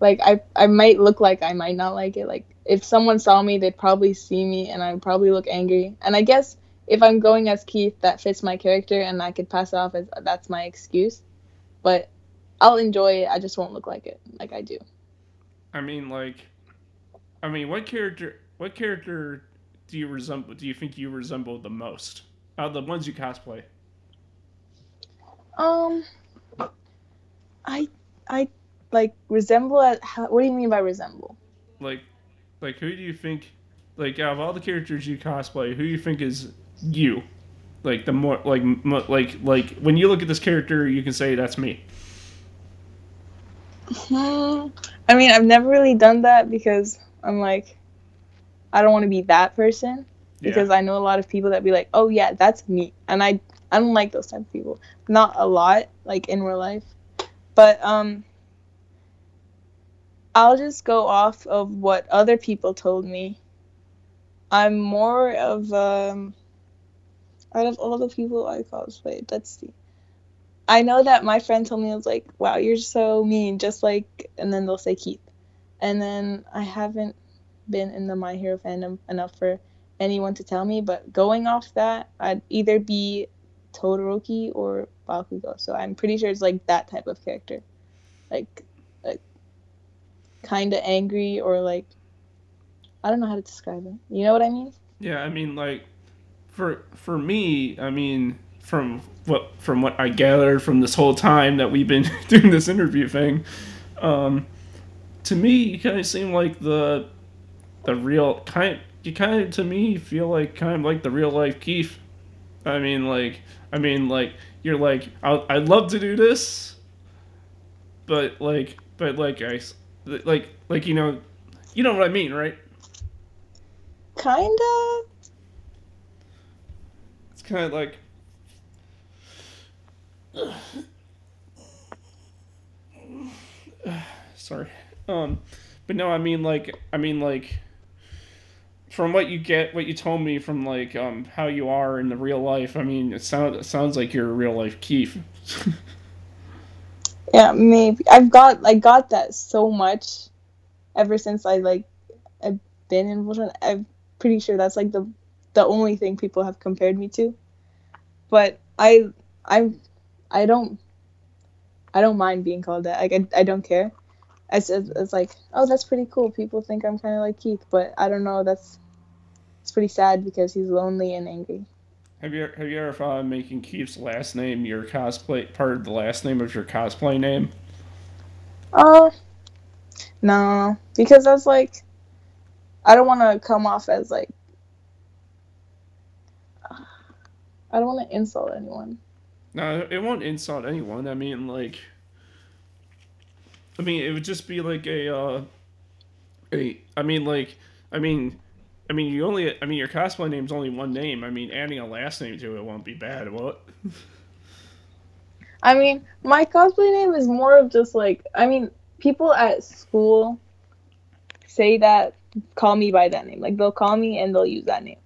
like I I might look like I might not like it. Like if someone saw me, they'd probably see me and I'd probably look angry. And I guess if I'm going as Keith, that fits my character and I could pass it off as that's my excuse. But I'll enjoy it. I just won't look like it like I do. I mean like I mean what character what character do you resemble do you think you resemble the most? Out of the ones you cosplay? Um, I I like resemble at how, what do you mean by resemble? Like, like who do you think? Like out of all the characters you cosplay, who do you think is you? Like the more like mo- like like when you look at this character, you can say that's me. I mean, I've never really done that because I'm like, I don't want to be that person because yeah. I know a lot of people that be like, oh yeah, that's me, and I I don't like those type of people. Not a lot, like in real life. But um I'll just go off of what other people told me. I'm more of um out of all the people I cosplayed, let's see. I know that my friend told me I was like, "Wow, you're so mean," just like, and then they'll say Keith, and then I haven't been in the My Hero fandom enough for anyone to tell me. But going off that, I'd either be Todoroki or Bakugo. So I'm pretty sure it's like that type of character. Like like kind of angry or like I don't know how to describe it. You know what I mean? Yeah, I mean like for for me, I mean, from what from what I gathered from this whole time that we've been doing this interview thing, um, to me, you kind of seem like the the real kind. You kind of to me feel like kind of like the real life Keith. I mean, like I mean, like you're like I I'd love to do this, but like but like I like like you know you know what I mean, right? Kinda. Kind of like. Sorry. Um, but no, I mean like I mean like from what you get, what you told me from like um how you are in the real life. I mean, it sounds it sounds like you're a real life Keith. yeah, maybe I've got I got that so much ever since I like I've been in Voltron. I'm pretty sure that's like the the only thing people have compared me to. But I I I don't I don't mind being called that. Like I, I don't care. It's, it's, it's like oh that's pretty cool. People think I'm kind of like Keith, but I don't know. That's it's pretty sad because he's lonely and angry. Have you have you ever thought of making Keith's last name your cosplay part of the last name of your cosplay name? Uh, no, because that's like I don't want to come off as like I don't want to insult anyone. No, it won't insult anyone. I mean, like, I mean, it would just be like a, uh, a. I mean, like, I mean, I mean, you only. I mean, your cosplay name's only one name. I mean, adding a last name to it won't be bad, will it? I mean, my cosplay name is more of just like. I mean, people at school say that call me by that name. Like they'll call me and they'll use that name.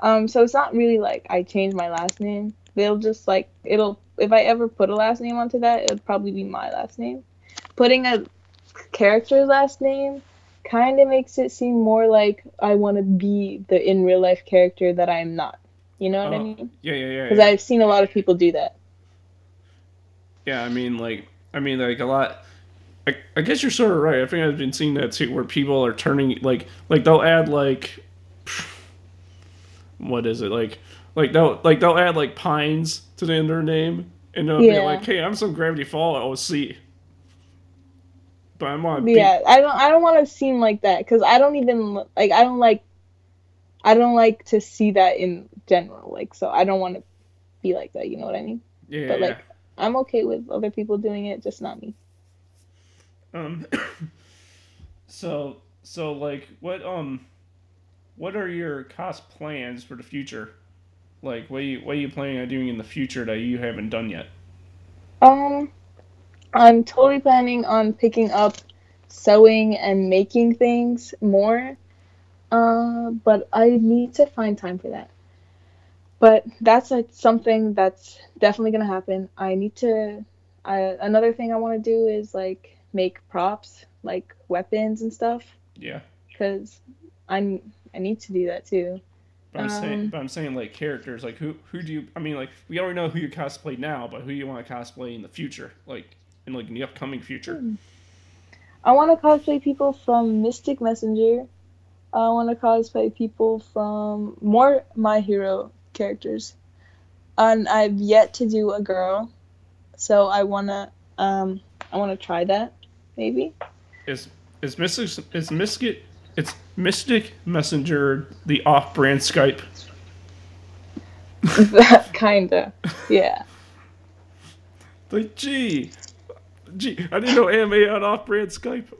Um, so it's not really like I changed my last name. They'll just like it'll if I ever put a last name onto that, it'll probably be my last name. Putting a character's last name kind of makes it seem more like I want to be the in real life character that I am not. You know what oh, I mean? Yeah, yeah, yeah. Because yeah. I've seen a lot of people do that. Yeah, I mean, like, I mean, like a lot. I, I guess you're sort of right. I think I've been seeing that too, where people are turning like like they'll add like what is it like like they'll like they'll add like pines to the end of their name and they'll yeah. be like, hey, I'm some Gravity Fall OC. But I'm on. Yeah, I don't. I don't want to seem like that because I don't even like. I don't like. I don't like to see that in general. Like, so I don't want to be like that. You know what I mean? Yeah. But yeah. like, I'm okay with other people doing it, just not me. Um. so so like what um, what are your cosplans for the future? Like what are you what are you planning on doing in the future that you haven't done yet? Um, I'm totally planning on picking up sewing and making things more. Uh, but I need to find time for that. But that's like something that's definitely gonna happen. I need to. I, another thing I want to do is like make props like weapons and stuff. Yeah. Because I'm I need to do that too. But I'm um, saying, but I'm saying like characters. Like who who do you? I mean, like we already know who you cosplay now, but who you want to cosplay in the future, like in like in the upcoming future. Hmm. I want to cosplay people from Mystic Messenger. I want to cosplay people from more My Hero characters, and I've yet to do a girl, so I wanna um I wanna try that maybe. Is is Mystic is Mystic it's Mystic Messenger the off-brand Skype? that Kinda, yeah. like, gee, gee, I didn't know anime on off-brand Skype.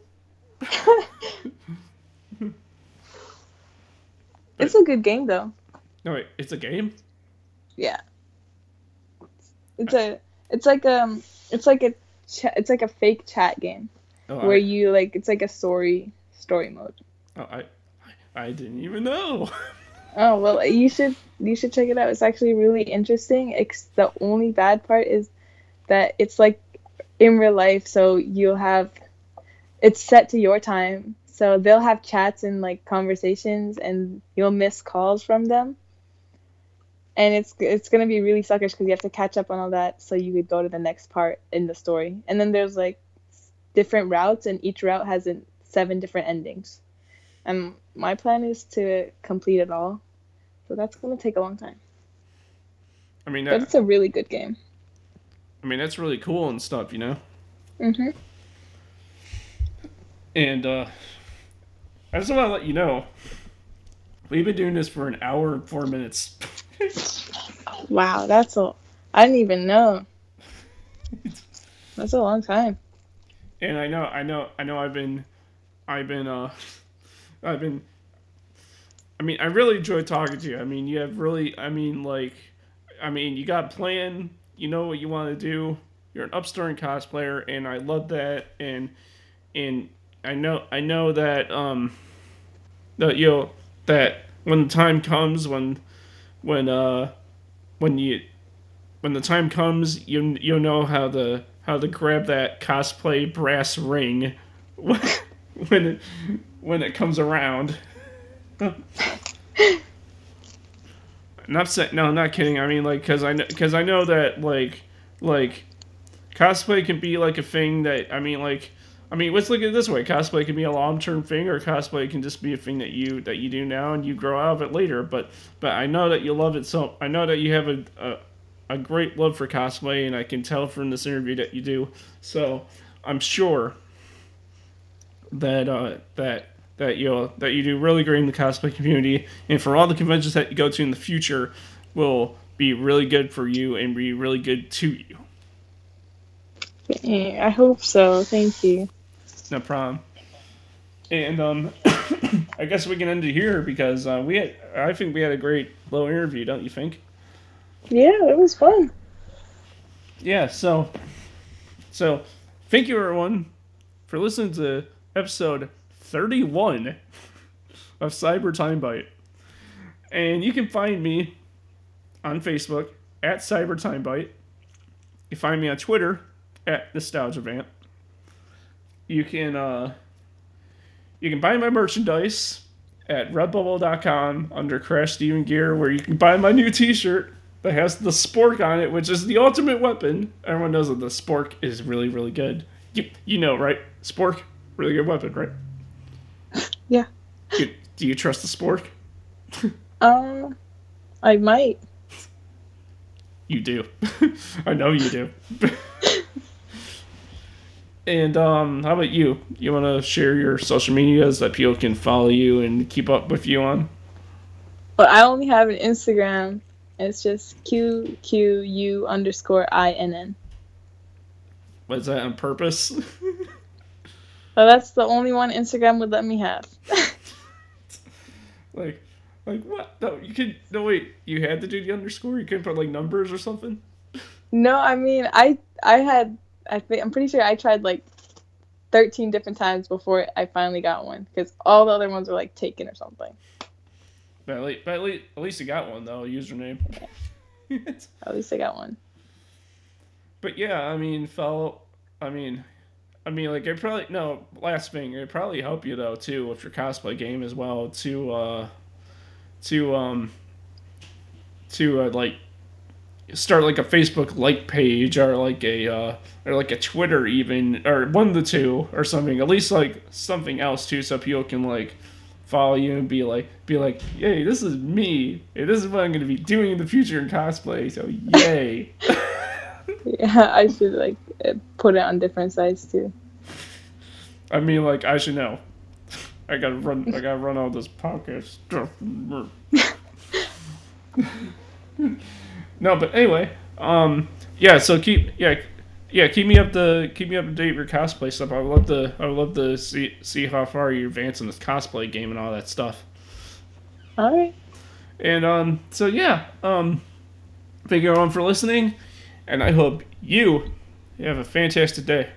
it's a good game though. No wait, it's a game. Yeah. It's a. It's like um. It's like a. Ch- it's like a fake chat game, oh, where you like. It's like a story story mode. Oh, I, I didn't even know. oh well, you should you should check it out. It's actually really interesting. It's the only bad part is that it's like in real life, so you'll have it's set to your time. So they'll have chats and like conversations, and you'll miss calls from them. And it's it's gonna be really suckish because you have to catch up on all that, so you could go to the next part in the story. And then there's like different routes, and each route has seven different endings. And my plan is to complete it all but that's gonna take a long time. I mean, But it's a really good game. I mean that's really cool and stuff, you know. Mhm. And uh, I just want to let you know, we've been doing this for an hour and four minutes. Wow, that's a. I didn't even know. That's a long time. and I know, I know, I know. I've been, I've been, uh, I've been. I mean, I really enjoy talking to you. I mean, you have really, I mean, like, I mean, you got a plan. You know what you want to do. You're an upstart cosplayer, and I love that. And and I know, I know that, um, that you know that when the time comes, when, when, uh, when you, when the time comes, you you'll know how to how to grab that cosplay brass ring when it when it comes around. not saying no, not kidding. I mean like because I know, because I know that like like cosplay can be like a thing that I mean like I mean let's look at it this way: cosplay can be a long term thing, or cosplay can just be a thing that you that you do now and you grow out of it later. But but I know that you love it so I know that you have a, a a great love for cosplay, and I can tell from this interview that you do. So I'm sure that uh, that that you know, that you do really great in the cosplay community, and for all the conventions that you go to in the future, will be really good for you and be really good to you. Yeah, I hope so. Thank you. No problem. And um, I guess we can end it here because uh, we had, I think we had a great little interview, don't you think? Yeah, it was fun. yeah so so thank you everyone for listening to episode 31 of cyber time bite and you can find me on facebook at cyber time bite you find me on twitter at nostalgia vamp you can uh you can buy my merchandise at redbubble.com under crash steven gear where you can buy my new t-shirt that has the spork on it, which is the ultimate weapon. Everyone knows that the spork is really, really good. You, you know, right? Spork, really good weapon, right? Yeah. You, do you trust the spork? Um, I might. You do. I know you do. and um, how about you? You want to share your social medias that people can follow you and keep up with you on? But I only have an Instagram. It's just Q Q U underscore I N N. Was that on purpose? But that's the only one Instagram would let me have. like, like what? No, you could. No, wait. You had to do the underscore. You couldn't put like numbers or something. no, I mean I I had I think I'm pretty sure I tried like 13 different times before I finally got one because all the other ones were like taken or something. But at least, but at least, at least you got one though, a username. At least I got one. but yeah, I mean, follow. I mean, I mean, like it probably no. Last thing, it probably help you though too with your cosplay game as well to uh, to um, to uh, like start like a Facebook like page or like a uh, or like a Twitter even or one of the two or something. At least like something else too, so people can like follow you and be like be like, yay, this is me. Hey, this is what I'm gonna be doing in the future in cosplay. So yay. Yeah, I should like put it on different sites too. I mean, like I should know. I gotta run. I gotta run all this podcast stuff. no, but anyway, um, yeah. So keep, yeah, yeah. Keep me up to keep me up to date with your cosplay stuff. I would love to. I would love to see see how far you advance in this cosplay game and all that stuff. All right. And um, so yeah, um, thank you everyone for listening, and I hope you have a fantastic day.